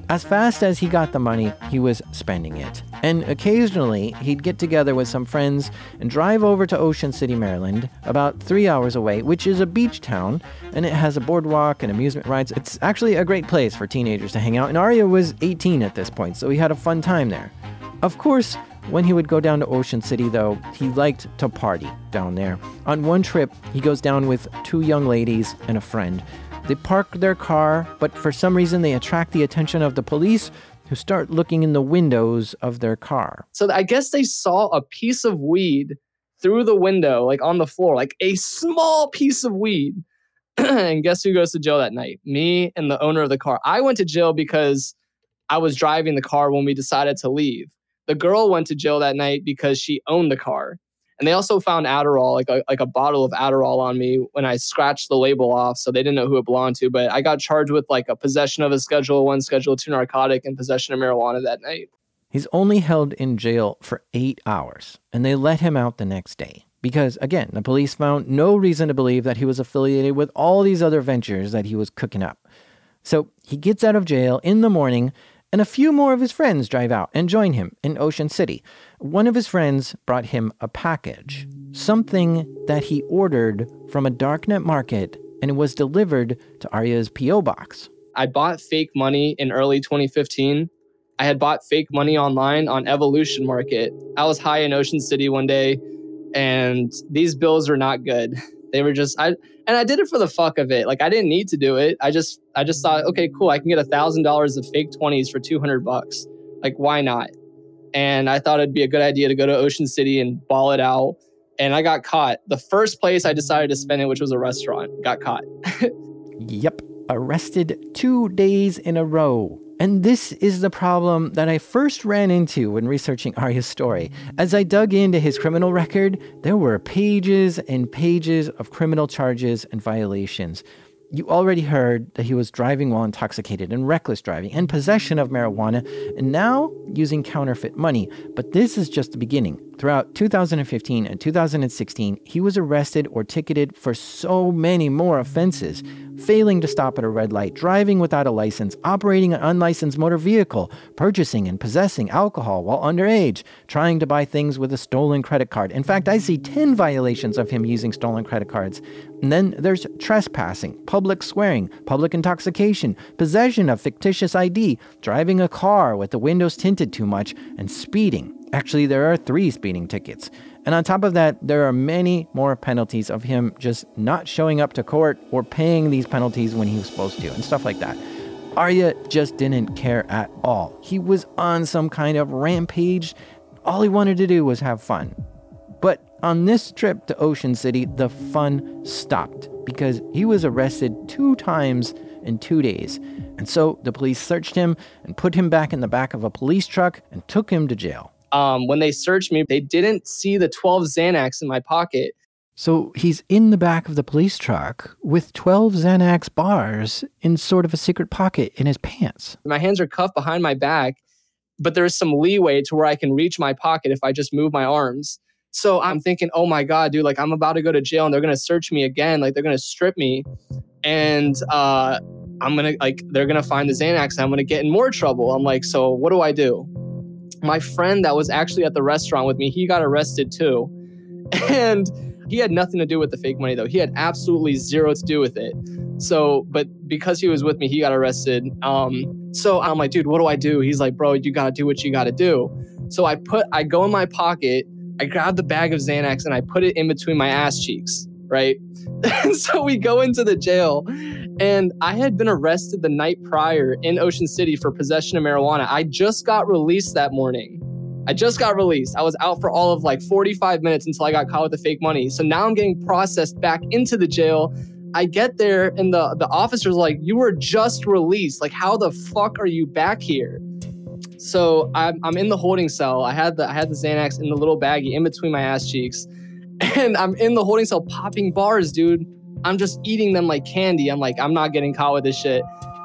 As fast as he got the money, he was spending it. And occasionally, he'd get together with some friends and drive over to Ocean City, Maryland, about three hours away, which is a beach town, and it has a boardwalk and amusement rides. It's actually a great place for teenagers to hang out, and Arya was 18 at this point, so he had a fun time there. Of course, when he would go down to Ocean City, though, he liked to party down there. On one trip, he goes down with two young ladies and a friend. They park their car, but for some reason, they attract the attention of the police who start looking in the windows of their car. So I guess they saw a piece of weed through the window, like on the floor, like a small piece of weed. and guess who goes to jail that night? Me and the owner of the car. I went to jail because I was driving the car when we decided to leave. The girl went to jail that night because she owned the car. And they also found Adderall, like a, like a bottle of Adderall on me when I scratched the label off. So they didn't know who it belonged to. But I got charged with like a possession of a Schedule 1, Schedule 2 narcotic and possession of marijuana that night. He's only held in jail for eight hours, and they let him out the next day. Because, again, the police found no reason to believe that he was affiliated with all these other ventures that he was cooking up. So he gets out of jail in the morning and a few more of his friends drive out and join him in Ocean City. One of his friends brought him a package, something that he ordered from a darknet market, and it was delivered to Arya's P.O. box. I bought fake money in early 2015. I had bought fake money online on Evolution Market. I was high in Ocean City one day, and these bills were not good. They were just I and I did it for the fuck of it. Like I didn't need to do it. I just I just thought, okay, cool. I can get a thousand dollars of fake twenties for two hundred bucks. Like why not? And I thought it'd be a good idea to go to Ocean City and ball it out. And I got caught. The first place I decided to spend it, which was a restaurant, got caught. yep, arrested two days in a row. And this is the problem that I first ran into when researching Arya's story. As I dug into his criminal record, there were pages and pages of criminal charges and violations. You already heard that he was driving while intoxicated and reckless driving and possession of marijuana, and now using counterfeit money. But this is just the beginning. Throughout 2015 and 2016, he was arrested or ticketed for so many more offenses failing to stop at a red light, driving without a license, operating an unlicensed motor vehicle, purchasing and possessing alcohol while underage, trying to buy things with a stolen credit card. In fact, I see 10 violations of him using stolen credit cards. And then there's trespassing, public swearing, public intoxication, possession of fictitious ID, driving a car with the windows tinted too much, and speeding. Actually, there are three speeding tickets. And on top of that, there are many more penalties of him just not showing up to court or paying these penalties when he was supposed to and stuff like that. Arya just didn't care at all. He was on some kind of rampage. All he wanted to do was have fun. On this trip to Ocean City, the fun stopped because he was arrested two times in two days. And so the police searched him and put him back in the back of a police truck and took him to jail um, when they searched me, they didn't see the 12 Xanax in my pocket. So he's in the back of the police truck with 12 Xanax bars in sort of a secret pocket in his pants. My hands are cuffed behind my back, but there's some leeway to where I can reach my pocket if I just move my arms. So I'm thinking, oh my God, dude, like I'm about to go to jail and they're going to search me again. Like they're going to strip me. And uh, I'm going to, like, they're going to find the Xanax and I'm going to get in more trouble. I'm like, so what do I do? my friend that was actually at the restaurant with me, he got arrested too. And he had nothing to do with the fake money though. He had absolutely zero to do with it. So, but because he was with me, he got arrested. Um, so I'm like, dude, what do I do? He's like, bro, you gotta do what you gotta do. So I put, I go in my pocket, I grab the bag of Xanax and I put it in between my ass cheeks, right? and so we go into the jail, and I had been arrested the night prior in Ocean City for possession of marijuana. I just got released that morning. I just got released. I was out for all of like 45 minutes until I got caught with the fake money. So now I'm getting processed back into the jail. I get there and the the officer's like, "You were just released. Like, how the fuck are you back here?" So I'm, I'm in the holding cell. I had the I had the Xanax in the little baggie in between my ass cheeks, and I'm in the holding cell popping bars, dude. I'm just eating them like candy. I'm like, I'm not getting caught with this shit.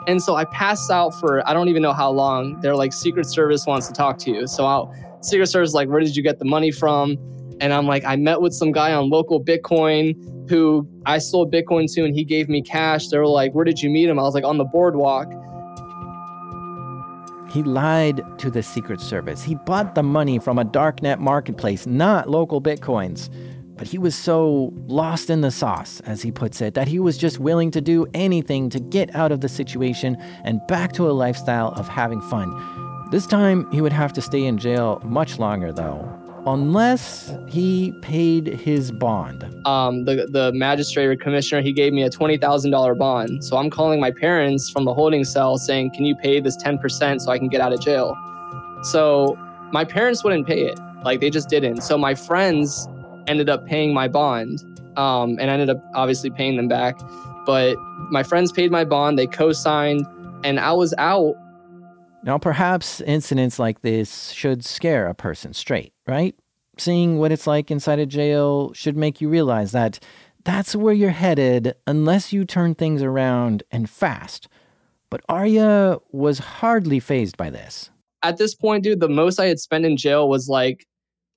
And so I pass out for I don't even know how long. They're like Secret Service wants to talk to you. So I'll Secret Service like, where did you get the money from? And I'm like, I met with some guy on local Bitcoin who I sold Bitcoin to, and he gave me cash. They were like, where did you meet him? I was like, on the boardwalk. He lied to the Secret Service. He bought the money from a darknet marketplace, not LocalBitcoins. But he was so lost in the sauce, as he puts it, that he was just willing to do anything to get out of the situation and back to a lifestyle of having fun. This time, he would have to stay in jail much longer, though, unless he paid his bond. Um, the the magistrate or commissioner he gave me a twenty thousand dollar bond. So I'm calling my parents from the holding cell saying, "Can you pay this ten percent so I can get out of jail?" So my parents wouldn't pay it, like they just didn't. So my friends ended up paying my bond, um, and I ended up obviously paying them back. But my friends paid my bond, they co-signed, and I was out now, perhaps incidents like this should scare a person straight, right? Seeing what it's like inside a jail should make you realize that that's where you're headed unless you turn things around and fast. But Arya was hardly phased by this. At this point, dude, the most I had spent in jail was like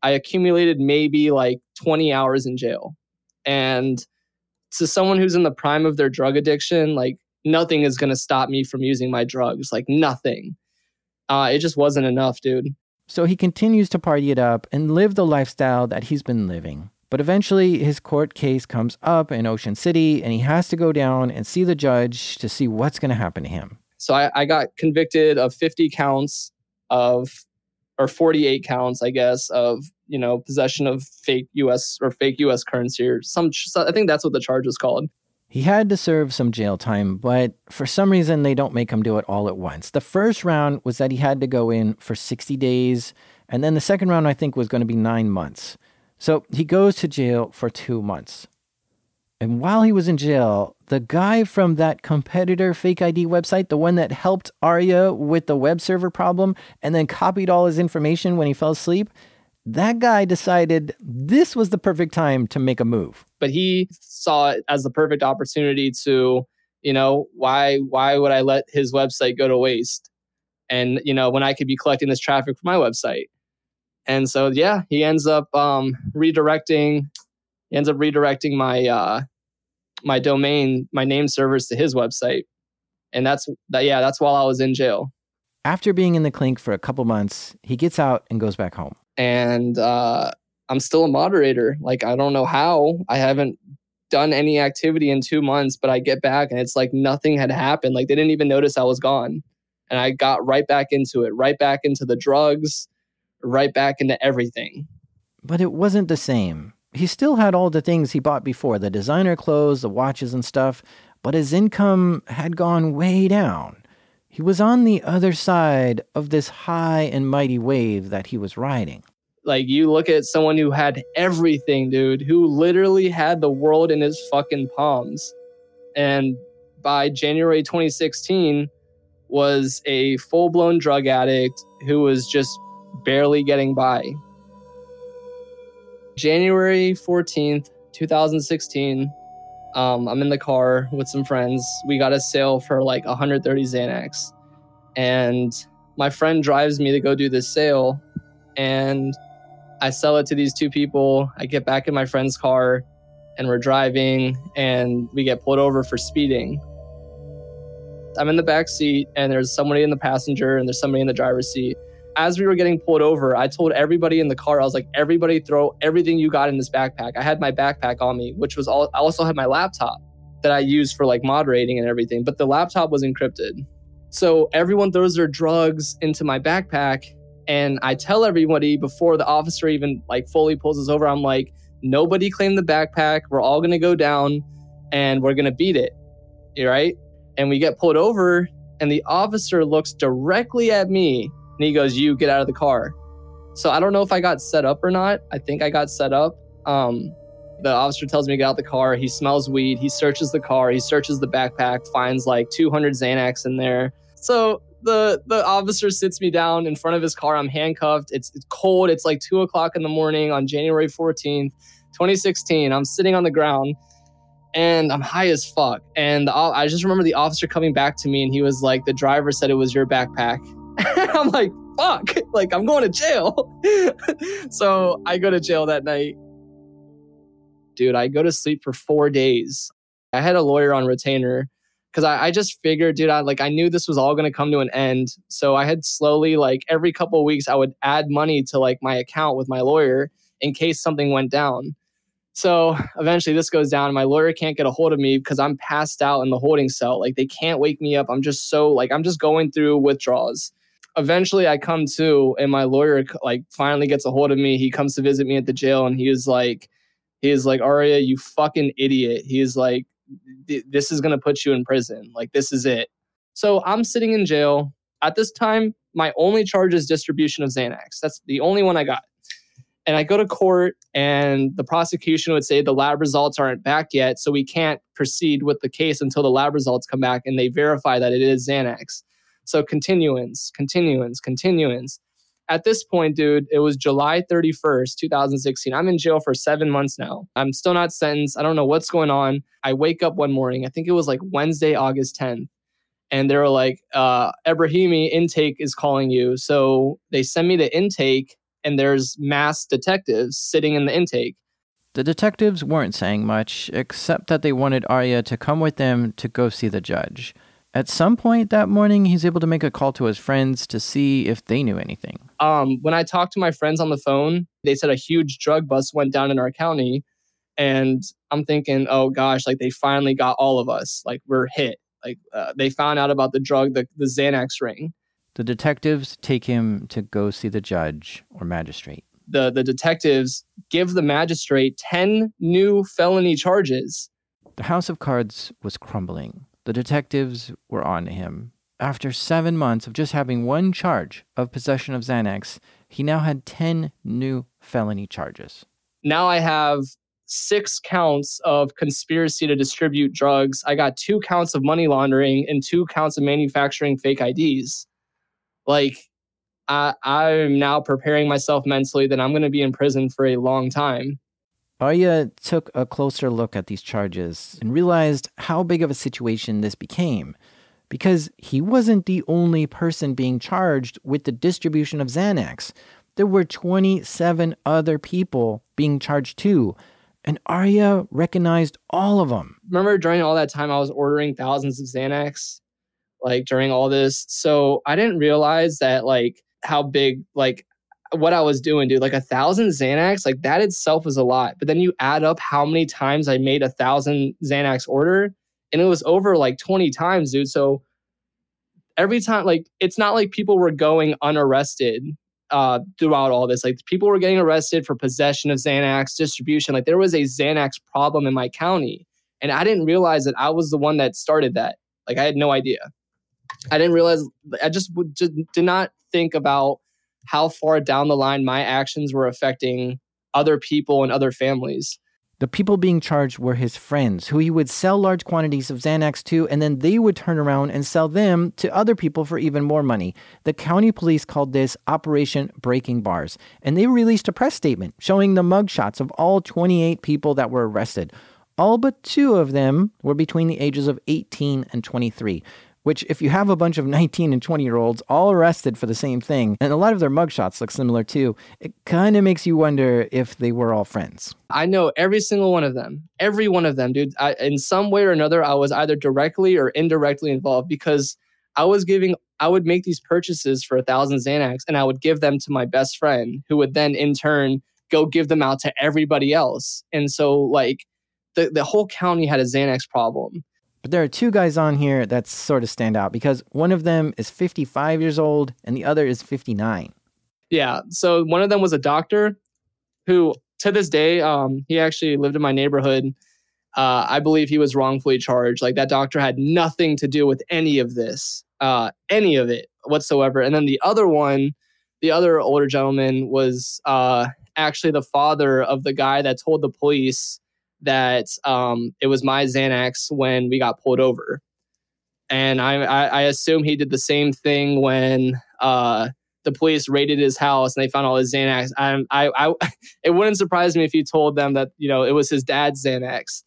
I accumulated maybe like 20 hours in jail. And to someone who's in the prime of their drug addiction, like nothing is going to stop me from using my drugs, like nothing. Uh, it just wasn't enough, dude. So he continues to party it up and live the lifestyle that he's been living. But eventually, his court case comes up in Ocean City, and he has to go down and see the judge to see what's going to happen to him. So I, I got convicted of 50 counts of, or 48 counts, I guess, of you know possession of fake U.S. or fake U.S. currency or some. I think that's what the charge was called. He had to serve some jail time, but for some reason they don't make him do it all at once. The first round was that he had to go in for 60 days, and then the second round I think was going to be 9 months. So he goes to jail for 2 months. And while he was in jail, the guy from that competitor fake ID website, the one that helped Arya with the web server problem and then copied all his information when he fell asleep, that guy decided this was the perfect time to make a move. But he saw it as the perfect opportunity to, you know, why why would I let his website go to waste? And you know, when I could be collecting this traffic for my website. And so yeah, he ends up um, redirecting he ends up redirecting my uh, my domain, my name servers to his website. And that's that yeah, that's while I was in jail. After being in the clink for a couple months, he gets out and goes back home and uh, I'm still a moderator. Like I don't know how. I haven't done any activity in two months, but I get back and it's like nothing had happened. Like they didn't even notice I was gone, and I got right back into it, right back into the drugs, right back into everything. But it wasn't the same. He still had all the things he bought before the designer clothes, the watches, and stuff, but his income had gone way down. He was on the other side of this high and mighty wave that he was riding. Like you look at someone who had everything, dude, who literally had the world in his fucking palms. And by January 2016 was a full-blown drug addict who was just barely getting by. January 14th, 2016, um, I'm in the car with some friends. We got a sale for like 130 Xanax. And my friend drives me to go do this sale. And I sell it to these two people. I get back in my friend's car and we're driving and we get pulled over for speeding. I'm in the back seat and there's somebody in the passenger and there's somebody in the driver's seat. as we were getting pulled over, I told everybody in the car, I was like, everybody throw everything you got in this backpack. I had my backpack on me, which was all, I also had my laptop that I used for like moderating and everything, but the laptop was encrypted. So everyone throws their drugs into my backpack. And I tell everybody before the officer even like fully pulls us over, I'm like, nobody claimed the backpack. We're all to go down and we're to beat it. Right. And we get pulled over, and the officer looks directly at me and he goes, You get out of the car. So I don't know if I got set up or not. I think I got set up. Um, the officer tells me to get out the car. He smells weed. He searches the car. He searches the backpack, finds like 200 Xanax in there. So the the officer sits me down in front of his car. I'm handcuffed. It's, it's cold. It's like two o'clock in the morning on January 14th, 2016. I'm sitting on the ground and I'm high as fuck. And the, I just remember the officer coming back to me and he was like, "The driver said it was your backpack." I'm like, "Fuck!" Like I'm going to jail. so I go to jail that night. Dude, I go to sleep for four days. I had a lawyer on retainer because I, I, just figured, dude, I like I knew this was all gonna come to an end. So I had slowly, like every couple of weeks, I would add money to like my account with my lawyer in case something went down. So eventually this goes down. My lawyer can't get a hold of me because I'm passed out in the holding cell. Like they can't wake me up. I'm just so like I'm just going through withdrawals. Eventually I come to and my lawyer like finally gets a hold of me. He comes to visit me at the jail and he is like he is like Arya, you fucking idiot. He is like this is going to put you in prison. Like this is it. So I'm sitting in jail. At this time, my only charge is distribution of Xanax. That's the only one I got. And I go to court, and the prosecution would say the lab results aren't back yet, so we can't proceed with the case until the lab results come back and they verify that it is Xanax. So continuance, continuance, continuance. At this point, dude, it was July 31st, 2016. I'm in jail for seven months now. I'm still not sentenced. I don't know what's going on. I wake up one morning, I think it was like Wednesday, August 10th and they were like, uh, Ebrahami intake is calling you. So they send me the intake and there's mass detectives sitting in the intake. The detectives weren't saying much, except that they wanted Arya to come with them to go see the judge. At some point that morning, he's able to make a call to his friends to see if they knew anything. Um, when I talked to my friends on the phone, they said a huge drug bust went down in our county. And I'm thinking, oh gosh, like they finally got all of us. Like we're hit. Like uh, they found out about the drug, the, the Xanax ring. The detectives take him to go see the judge or magistrate. The, the detectives give the magistrate 10 new felony charges. The house of cards was crumbling. The detectives were on him. After seven months of just having one charge of possession of Xanax, he now had 10 new felony charges. Now I have six counts of conspiracy to distribute drugs. I got two counts of money laundering and two counts of manufacturing fake IDs like I, I'm now preparing myself mentally that I'm going to be in prison for a long time. Arya took a closer look at these charges and realized how big of a situation this became. Because he wasn't the only person being charged with the distribution of Xanax. There were 27 other people being charged too. And Arya recognized all of them. Remember during all that time, I was ordering thousands of Xanax? like during all this. So I didn't realize that like how big like what I was doing, dude. Like a thousand Xanax, like that itself is a lot. But then you add up how many times I made a thousand Xanax order, and it was over like 20 times, dude. So every time, like it's not like people were going unarrested uh, throughout all this. Like people were getting arrested for possession of Xanax, distribution. Like there was a Xanax problem in my county. And I didn't realize that I was the one that started that. Like I had no idea. I didn't realize, I just, just did not think about how far down the line my actions were affecting other people and other families. The people being charged were his friends, who he would sell large quantities of Xanax to, and then they would turn around and sell them to other people for even more money. The county police called this Operation Breaking Bars, and they released a press statement showing the mugshots of all 28 people that were arrested. All but two of them were between the ages of 18 and 23 which if you have a bunch of 19 and 20 year olds all arrested for the same thing, and a lot of their mugshots look similar too, it kind of makes you wonder if they were all friends. I know every single one of them. Every one of them, dude. I, in some way or another, I was either directly or indirectly involved because I was giving, I would make these purchases for a thousand Xanax and I would give them to my best friend who would then in turn go give them out to everybody else. And so, like, the, the whole county had a Xanax problem. But there are two guys on here that sort of stand out because one of them is 55 years old and the other is 59. Yeah. So one of them was a doctor who, to this day, um, he actually lived in my neighborhood. Uh, I believe he was wrongfully charged. Like that doctor had nothing to do with any of this, uh, any of it whatsoever. And then the other one, the other older gentleman was uh, actually the father of the guy that told the police that um, it was my Xanax when we got pulled over. And I, I, I assume he did the same thing when uh, the police raided his house and they found all his Xanax. I, I, I, it wouldn't surprise me if he told them that you know it was his dad's Xanax,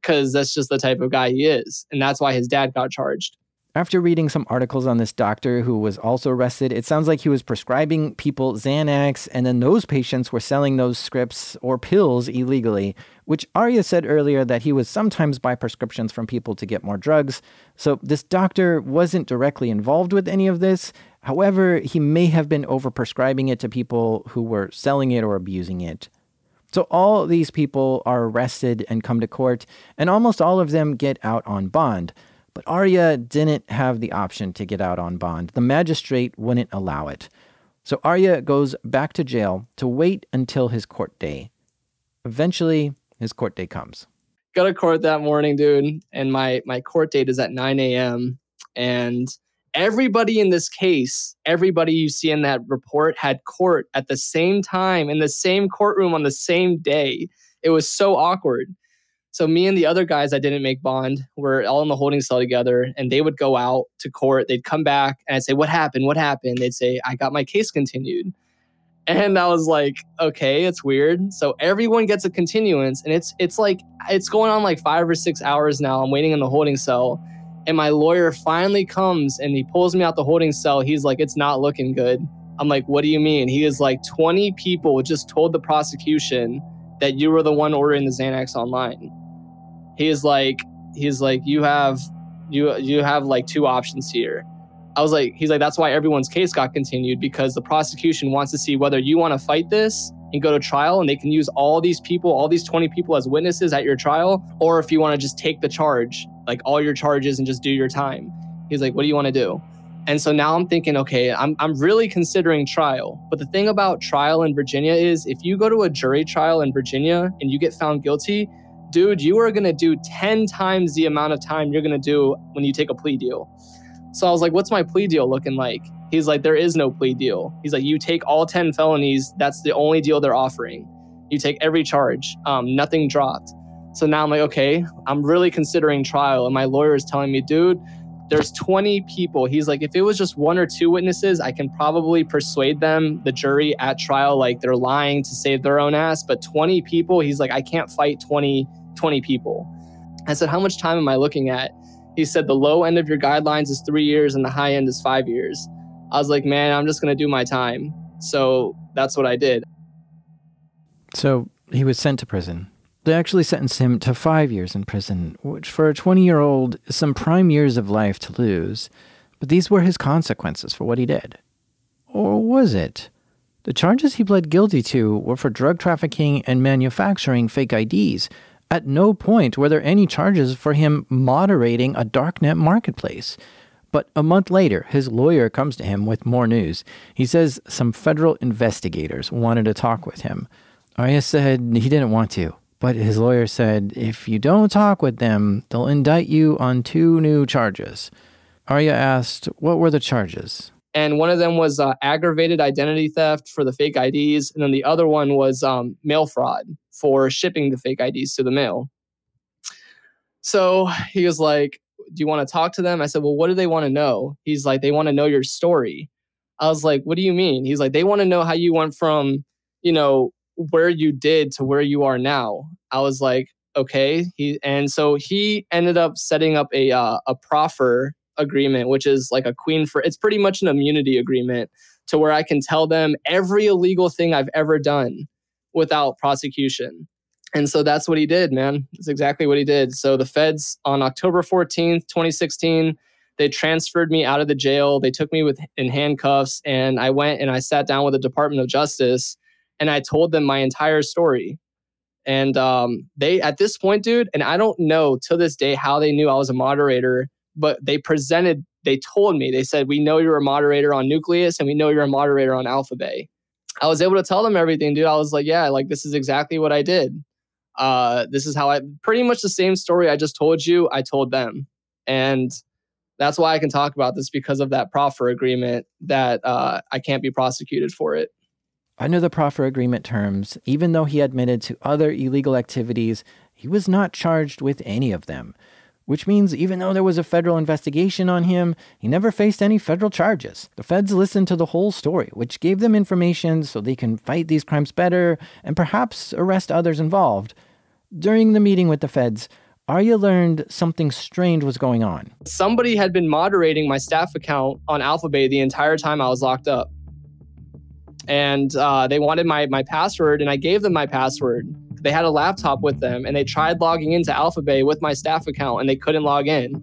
because that's just the type of guy he is, and that's why his dad got charged. After reading some articles on this doctor who was also arrested, it sounds like he was prescribing people Xanax, and then those patients were selling those scripts or pills illegally, which Arya said earlier that he would sometimes buy prescriptions from people to get more drugs. So this doctor wasn't directly involved with any of this. However, he may have been overprescribing it to people who were selling it or abusing it. So all these people are arrested and come to court, and almost all of them get out on bond. But Arya didn't have the option to get out on bond. The magistrate wouldn't allow it. So Arya goes back to jail to wait until his court day. Eventually, his court day comes. Go to court that morning, dude, and my my court date is at 9 a.m. And everybody in this case, everybody you see in that report had court at the same time in the same courtroom on the same day. It was so awkward. So me and the other guys that didn't make bond were all in the holding cell together, and they would go out to court. They'd come back, and I'd say, "What happened? What happened?" They'd say, "I got my case continued." And I was like, "Okay, it's weird." So everyone gets a continuance, and it's it's like it's going on like five or six hours now. I'm waiting in the holding cell, and my lawyer finally comes and he pulls me out the holding cell. He's like, "It's not looking good." I'm like, "What do you mean?" He is like, "20 people just told the prosecution." That you were the one ordering the Xanax online he's like he's like you have you you have like two options here. I was like he's like that's why everyone's case got continued because the prosecution wants to see whether you want to fight this and go to trial and they can use all these people all these 20 people as witnesses at your trial or if you want to just take the charge like all your charges and just do your time. He's like what do you want to do? And so now i'm thinking okay I'm, I'm really considering trial. But the thing about trial in virginia is if you go to a jury trial in virginia and you get found guilty dude, you are going to do 10 times the amount of time you're going to do when you take a plea deal. So I was like, what's my plea deal looking like? He's like, there is no plea deal. He's like, you take all 10 felonies. That's the only deal they're offering. You take every charge, um, nothing dropped. So now I'm like, okay, I'm really considering trial. And my lawyer is telling me, dude, there's 20 people. He's like, if it was just one or two witnesses, I can probably persuade them, the jury at trial, like they're lying to save their own ass. But 20 people, he's like, I can't fight 20, 20 people. I said, how much time am I looking at? He said, the low end of your guidelines is three years and the high end is five years. I was like, man, I'm just going to do my time. So that's what I did. So he was sent to prison. They actually sentenced him to five years in prison, which for a 20 year old is some prime years of life to lose. But these were his consequences for what he did. Or was it? The charges he pled guilty to were for drug trafficking and manufacturing fake IDs. At no point were there any charges for him moderating a darknet marketplace. But a month later, his lawyer comes to him with more news. He says some federal investigators wanted to talk with him. Arya said he didn't want to. But his lawyer said, if you don't talk with them, they'll indict you on two new charges. Arya asked, what were the charges? And one of them was uh, aggravated identity theft for the fake IDs. And then the other one was um, mail fraud for shipping the fake IDs to the mail. So he was like, Do you want to talk to them? I said, Well, what do they want to know? He's like, They want to know your story. I was like, What do you mean? He's like, They want to know how you went from, you know, where you did to where you are now. I was like, okay. He and so he ended up setting up a uh, a proffer agreement, which is like a queen for. It's pretty much an immunity agreement to where I can tell them every illegal thing I've ever done without prosecution. And so that's what he did, man. That's exactly what he did. So the feds on October 14th, 2016, They transferred me out of the jail. They took me with in handcuffs, and I went and I sat down with the Department of Justice, and I told them my entire story. And um, they, at this point, dude, and I don't know to this day how they knew I was a moderator, but they presented, they told me, they said, We know you're a moderator on Nucleus and we know you're a moderator on AlphaBay. I was able to tell them everything, dude. I was like, Yeah, like this is exactly what I did. Uh, this is how I pretty much the same story I just told you, I told them. And that's why I can talk about this because of that proffer agreement that uh, I can't be prosecuted for it. Under the proffer agreement terms, even though he admitted to other illegal activities, he was not charged with any of them. Which means even though there was a federal investigation on him, he never faced any federal charges. The feds listened to the whole story, which gave them information so they can fight these crimes better and perhaps arrest others involved. During the meeting with the feds, Arya learned something strange was going on. Somebody had been moderating my staff account on AlphaBay the entire time I was locked up and uh, they wanted my my password, and I gave them my password. They had a laptop with them, and they tried logging into AlphaBay with my staff account, and they couldn't log in.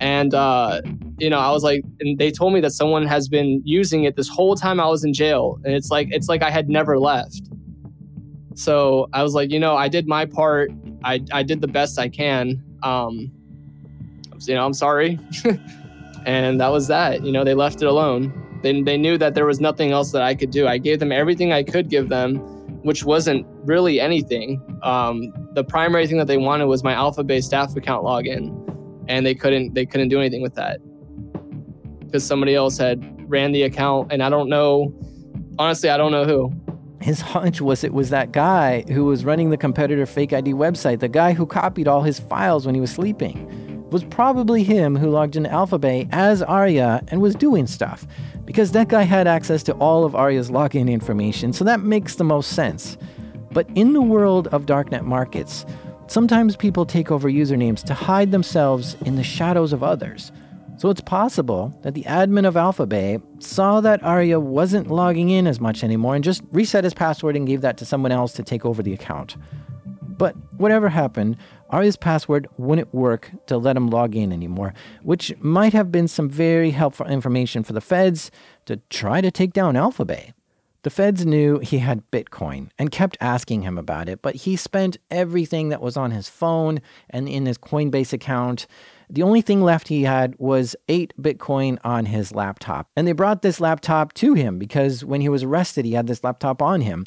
And uh, you know, I was like, and they told me that someone has been using it this whole time I was in jail, and it's like it's like I had never left. So I was like, you know, I did my part. I I did the best I can. Um, you know, I'm sorry. and that was that. You know, they left it alone. They, they knew that there was nothing else that I could do. I gave them everything I could give them, which wasn't really anything. Um, the primary thing that they wanted was my AlphaBay staff account login, and they couldn't they couldn't do anything with that because somebody else had ran the account, and I don't know. Honestly, I don't know who. His hunch was it was that guy who was running the competitor fake ID website, the guy who copied all his files when he was sleeping. Was probably him who logged in AlphaBay as Arya and was doing stuff because that guy had access to all of Arya's login information, so that makes the most sense. But in the world of darknet markets, sometimes people take over usernames to hide themselves in the shadows of others. So it's possible that the admin of AlphaBay saw that Arya wasn't logging in as much anymore and just reset his password and gave that to someone else to take over the account. But whatever happened, Arya's password wouldn't work to let him log in anymore, which might have been some very helpful information for the feds to try to take down AlphaBay. The feds knew he had Bitcoin and kept asking him about it, but he spent everything that was on his phone and in his Coinbase account. The only thing left he had was 8 Bitcoin on his laptop. And they brought this laptop to him because when he was arrested, he had this laptop on him.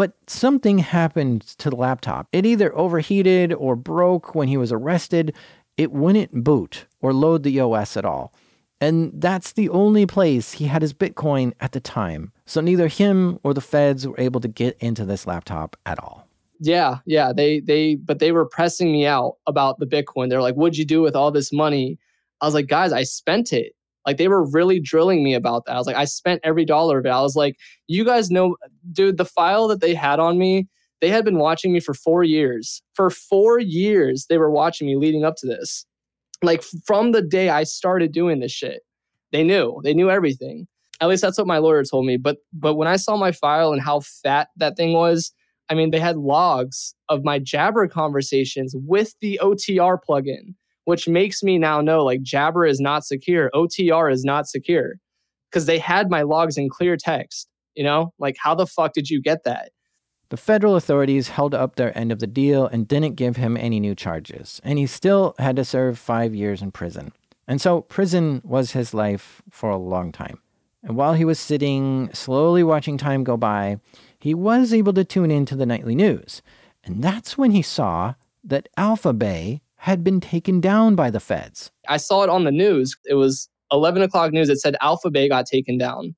But something happened to the laptop. It either overheated or broke when he was arrested. It wouldn't boot or load the OS at all. And that's the only place he had his Bitcoin at the time. So neither him or the feds were able to get into this laptop at all. Yeah, yeah. They they but they were pressing me out about the Bitcoin. They're like, what'd you do with all this money? I was like, guys, I spent it. Like they were really drilling me about that. I was like, I spent every dollar of it. I was like, you guys know, dude, the file that they had on me, they had been watching me for four years. For four years, they were watching me leading up to this. Like from the day I started doing this shit, they knew. They knew everything. At least that's what my lawyer told me. But but when I saw my file and how fat that thing was, I mean, they had logs of my Jabber conversations with the OTR plugin which makes me now know like Jabber is not secure, OTR is not secure because they had my logs in clear text. You know, like how the fuck did you get that? The federal authorities held up their end of the deal and didn't give him any new charges, and he still had to serve five years in prison. And so prison was his life for a long time. And while he was sitting, slowly watching time go by, he was able to tune into the nightly news. And that's when he saw that AlphaBay had been taken down by the feds. I saw it on the news. It was 11 o'clock news. It said AlphaBay got taken down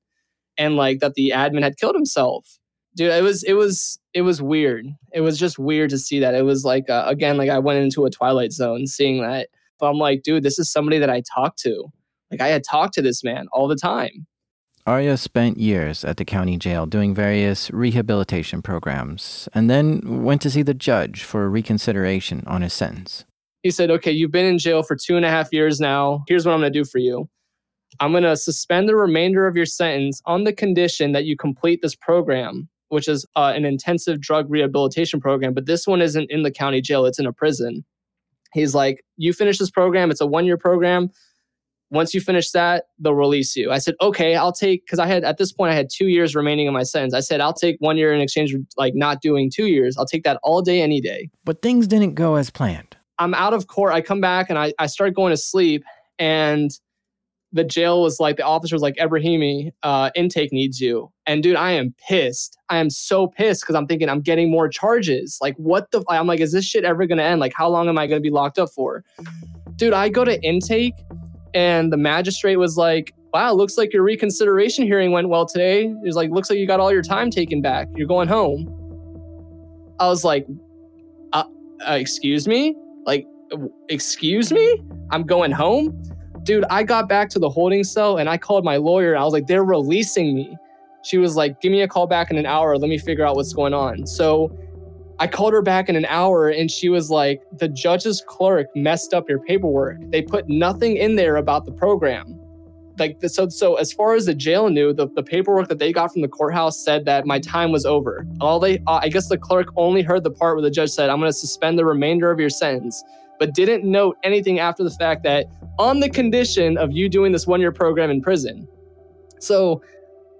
and like that the admin had killed himself. Dude, it was, it was, it was weird. It was just weird to see that. It was like, uh, again, like I went into a twilight zone seeing that. But I'm like, dude, this is somebody that I talked to. Like I had talked to this man all the time. Arya spent years at the county jail doing various rehabilitation programs and then went to see the judge for reconsideration on his sentence he said, okay, you've been in jail for two and a half years now. Here's what I'm going to do for you. I'm going to suspend the remainder of your sentence on the condition that you complete this program, which is uh, an intensive drug rehabilitation program. But this one isn't in the county jail, it's in a prison. He's like, you finish this program, it's a one year program. Once you finish that, they'll release you. I said, okay, I'll take, because I had, at this point, I had two years remaining in my sentence. I said, I'll take one year in exchange for like not doing two years. I'll take that all day, any day. But things didn't go as planned. I'm out of court. I come back and I, I start going to sleep. And the jail was like, the officer was like, Ebrahami, uh, intake needs you. And dude, I am pissed. I am so pissed because I'm thinking I'm getting more charges. Like, what the? I'm like, is this shit ever going to end? Like, how long am I going to be locked up for? Dude, I go to intake and the magistrate was like, wow, looks like your reconsideration hearing went well today. He's like, looks like you got all your time taken back. You're going home. I was like, uh, uh, excuse me? Like, excuse me? I'm going home? Dude, I got back to the holding cell and I called my lawyer. I was like, they're releasing me. She was like, give me a call back in an hour. Let me figure out what's going on. So I called her back in an hour and she was like, the judge's clerk messed up your paperwork. They put nothing in there about the program. Like so so as far as the jail knew, the, the paperwork that they got from the courthouse said that my time was over. All they uh, I guess the clerk only heard the part where the judge said, I'm gonna suspend the remainder of your sentence, but didn't note anything after the fact that on the condition of you doing this one-year program in prison. So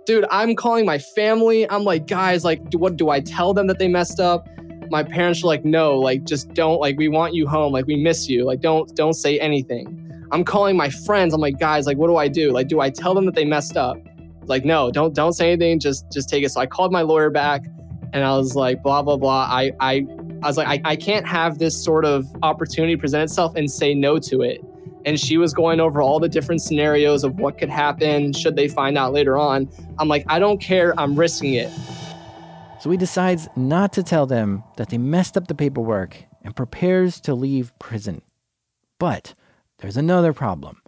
dude, I'm calling my family. I'm like, guys, like, do, what do I tell them that they messed up? My parents are like, no, like, just don't, like, we want you home. Like, we miss you. Like, don't, don't say anything. I'm calling my friends. I'm like, guys, like, what do I do? Like, do I tell them that they messed up? Like, no, don't, don't say anything. Just, just take it. So I called my lawyer back and I was like, blah, blah, blah. I, I, I was like, I, I can't have this sort of opportunity present itself and say no to it and she was going over all the different scenarios of what could happen should they find out later on. I'm like, I don't care, I'm risking it. So he decides not to tell them that they messed up the paperwork and prepares to leave prison. But there's another problem.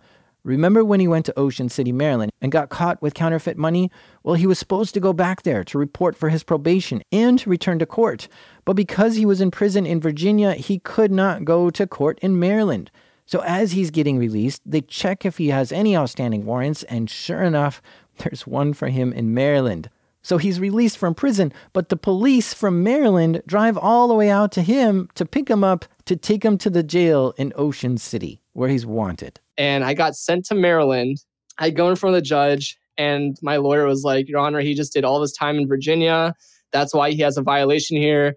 Remember when he went to Ocean City, Maryland and got caught with counterfeit money? Well, he was supposed to go back there to report for his probation and to return to court. But because he was in prison in Virginia, he could not go to court in Maryland. So as he's getting released, they check if he has any outstanding warrants, and sure enough, there's one for him in Maryland. So he's released from prison, but the police from Maryland drive all the way out to him to pick him up to take him to the jail in Ocean City, where he's wanted. And I got sent to Maryland. I go in front of the judge, and my lawyer was like, Your Honor, he just did all this time in Virginia. That's why he has a violation here.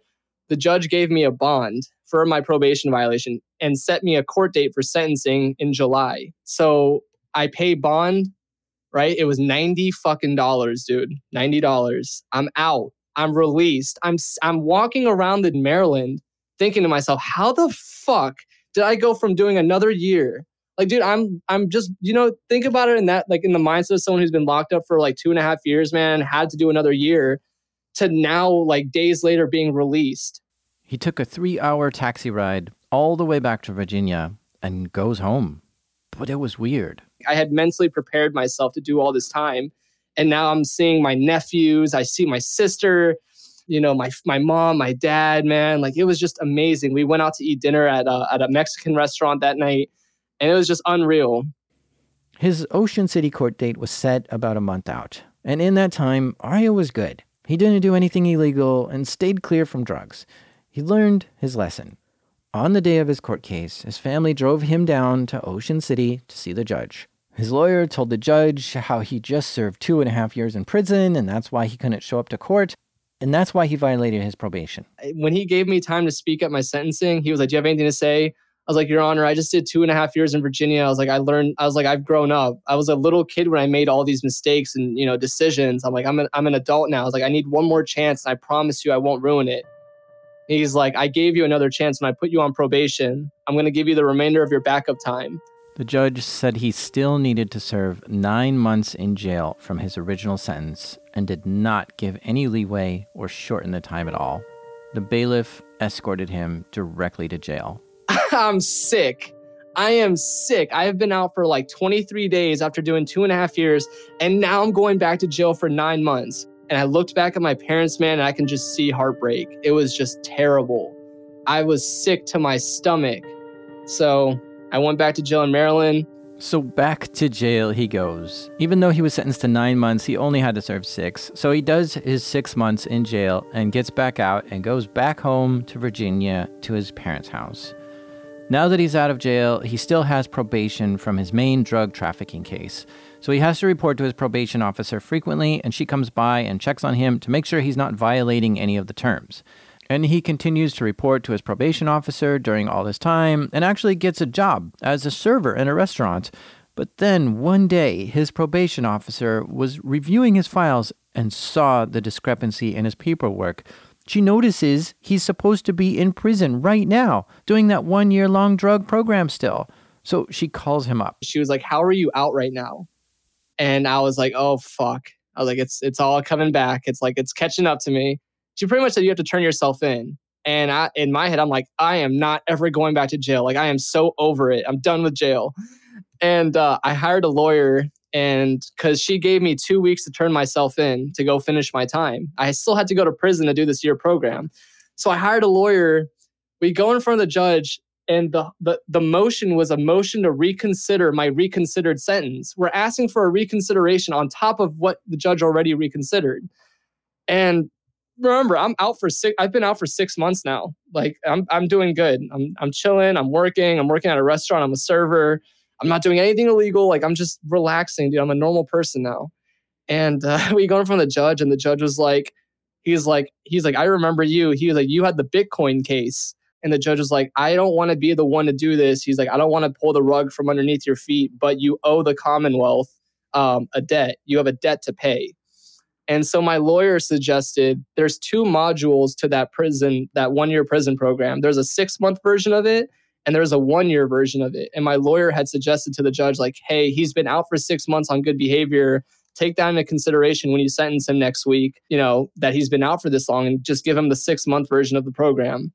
The judge gave me a bond for my probation violation and set me a court date for sentencing in July. So I pay bond, right? It was 90 fucking dollars, dude. $90. I'm out. I'm released. I'm I'm walking around in Maryland thinking to myself, how the fuck did I go from doing another year? Like, dude, I'm I'm just, you know, think about it in that like in the mindset of someone who's been locked up for like two and a half years, man, had to do another year to now like days later being released he took a three hour taxi ride all the way back to Virginia and goes home. But it was weird. I had mentally prepared myself to do all this time. And now I'm seeing my nephews, I see my sister, you know, my my mom, my dad, man. Like it was just amazing. We went out to eat dinner at a, at a Mexican restaurant that night, and it was just unreal. His Ocean City court date was set about a month out. And in that time, Arya was good. He didn't do anything illegal and stayed clear from drugs. He learned his lesson. On the day of his court case, his family drove him down to Ocean City to see the judge. His lawyer told the judge how he just served two and a half years in prison, and that's why he couldn't show up to court, and that's why he violated his probation. When he gave me time to speak at my sentencing, he was like, Do you have anything to say? I was like, Your Honor, I just did two and a half years in Virginia. I was like, I learned, I was like, I've grown up. I was a little kid when I made all these mistakes and, you know, decisions. I'm like, I'm an, I'm an adult now. I was like, I need one more chance. And I promise you I won't ruin it. He's like, I gave you another chance when I put you on probation. I'm going to give you the remainder of your backup time. The judge said he still needed to serve nine months in jail from his original sentence and did not give any leeway or shorten the time at all. The bailiff escorted him directly to jail. I'm sick. I am sick. I have been out for like 23 days after doing two and a half years, and now I'm going back to jail for nine months. And I looked back at my parents, man, and I can just see heartbreak. It was just terrible. I was sick to my stomach. So I went back to jail in Maryland. So back to jail he goes. Even though he was sentenced to nine months, he only had to serve six. So he does his six months in jail and gets back out and goes back home to Virginia to his parents' house. Now that he's out of jail, he still has probation from his main drug trafficking case. So he has to report to his probation officer frequently, and she comes by and checks on him to make sure he's not violating any of the terms. And he continues to report to his probation officer during all this time and actually gets a job as a server in a restaurant. But then one day, his probation officer was reviewing his files and saw the discrepancy in his paperwork. She notices he's supposed to be in prison right now, doing that one year long drug program still. So she calls him up. She was like, How are you out right now? And I was like, Oh, fuck. I was like, It's, it's all coming back. It's like, it's catching up to me. She pretty much said, You have to turn yourself in. And I, in my head, I'm like, I am not ever going back to jail. Like, I am so over it. I'm done with jail. And uh, I hired a lawyer and because she gave me two weeks to turn myself in to go finish my time i still had to go to prison to do this year program so i hired a lawyer we go in front of the judge and the, the, the motion was a motion to reconsider my reconsidered sentence we're asking for a reconsideration on top of what the judge already reconsidered and remember i'm out for six i've been out for six months now like i'm, I'm doing good I'm, I'm chilling i'm working i'm working at a restaurant i'm a server I'm not doing anything illegal. Like I'm just relaxing, dude. I'm a normal person now. And uh, we go in front of the judge, and the judge was like, he's like, he's like, I remember you. He was like, you had the Bitcoin case. And the judge was like, I don't want to be the one to do this. He's like, I don't want to pull the rug from underneath your feet, but you owe the Commonwealth um, a debt. You have a debt to pay. And so my lawyer suggested there's two modules to that prison, that one year prison program. There's a six month version of it, and there's a one year version of it. And my lawyer had suggested to the judge, like, hey, he's been out for six months on good behavior. Take that into consideration when you sentence him next week, you know, that he's been out for this long and just give him the six month version of the program.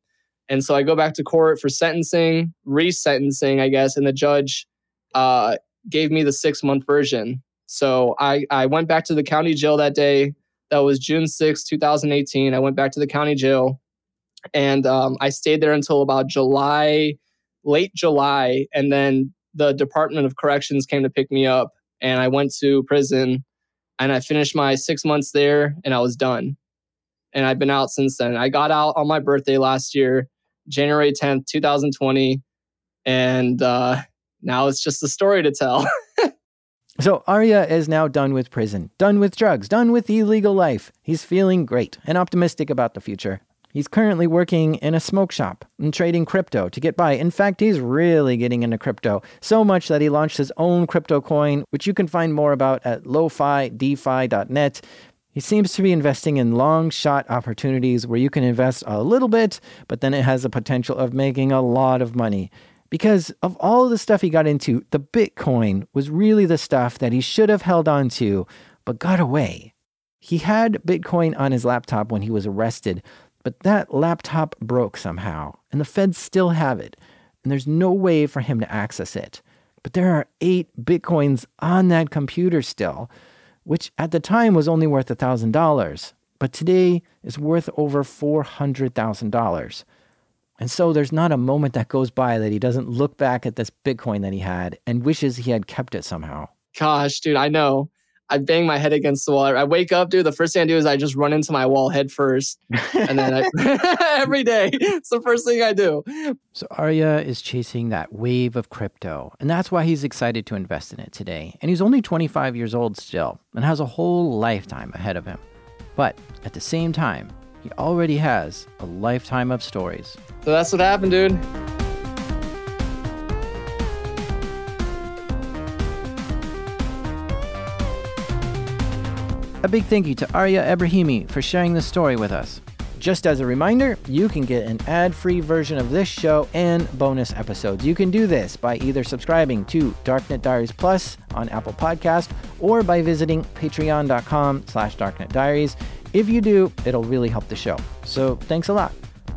And so I go back to court for sentencing, resentencing, I guess, and the judge uh, gave me the six month version. So I, I went back to the county jail that day. That was June 6, 2018. I went back to the county jail and um, I stayed there until about July late July, and then the Department of Corrections came to pick me up, and I went to prison, and I finished my six months there, and I was done. And I've been out since then. I got out on my birthday last year, January 10th, 2020, and uh, now it's just a story to tell. So Arya is now done with prison, done with drugs, done with the illegal life. He's feeling great and optimistic about the future. He's currently working in a smoke shop and trading crypto to get by. In fact, he's really getting into crypto, so much that he launched his own crypto coin, which you can find more about at lofidefi.net. He seems to be investing in long shot opportunities where you can invest a little bit, but then it has the potential of making a lot of money. Because of all the stuff he got into, the Bitcoin was really the stuff that he should have held on to, but got away. He had Bitcoin on his laptop when he was arrested, but that laptop broke somehow, and the feds still have it, and there's no way for him to access it. But there are eight bitcoins on that computer still, which at the time was only worth $1,000, but today is worth over $400,000. And so there's not a moment that goes by that he doesn't look back at this Bitcoin that he had and wishes he had kept it somehow. Gosh, dude, I know. I bang my head against the wall. I wake up, dude. The first thing I do is I just run into my wall head first, and then I, every day it's the first thing I do. So Arya is chasing that wave of crypto, and that's why he's excited to invest in it today. And he's only 25 years old still, and has a whole lifetime ahead of him. But at the same time, he already has a lifetime of stories. So that's what happened, dude. A big thank you to Arya Ebrahami for sharing this story with us. Just as a reminder, you can get an ad free version of this show and bonus episodes. You can do this by either subscribing to Darknet Diaries Plus on Apple Podcast or by visiting patreon.com slash darknetdiaries. If you do, it'll really help the show. So thanks a lot.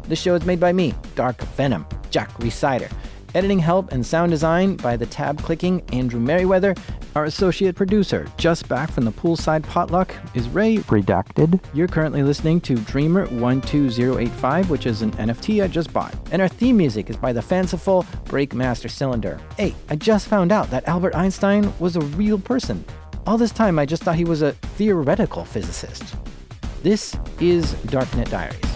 This show is made by me, Dark Venom, Jack Rhysider. Editing help and sound design by the tab clicking Andrew Merriweather. Our associate producer, just back from the poolside potluck, is Ray Redacted. You're currently listening to Dreamer12085, which is an NFT I just bought. And our theme music is by the fanciful Breakmaster Cylinder. Hey, I just found out that Albert Einstein was a real person. All this time I just thought he was a theoretical physicist. This is Darknet Diaries.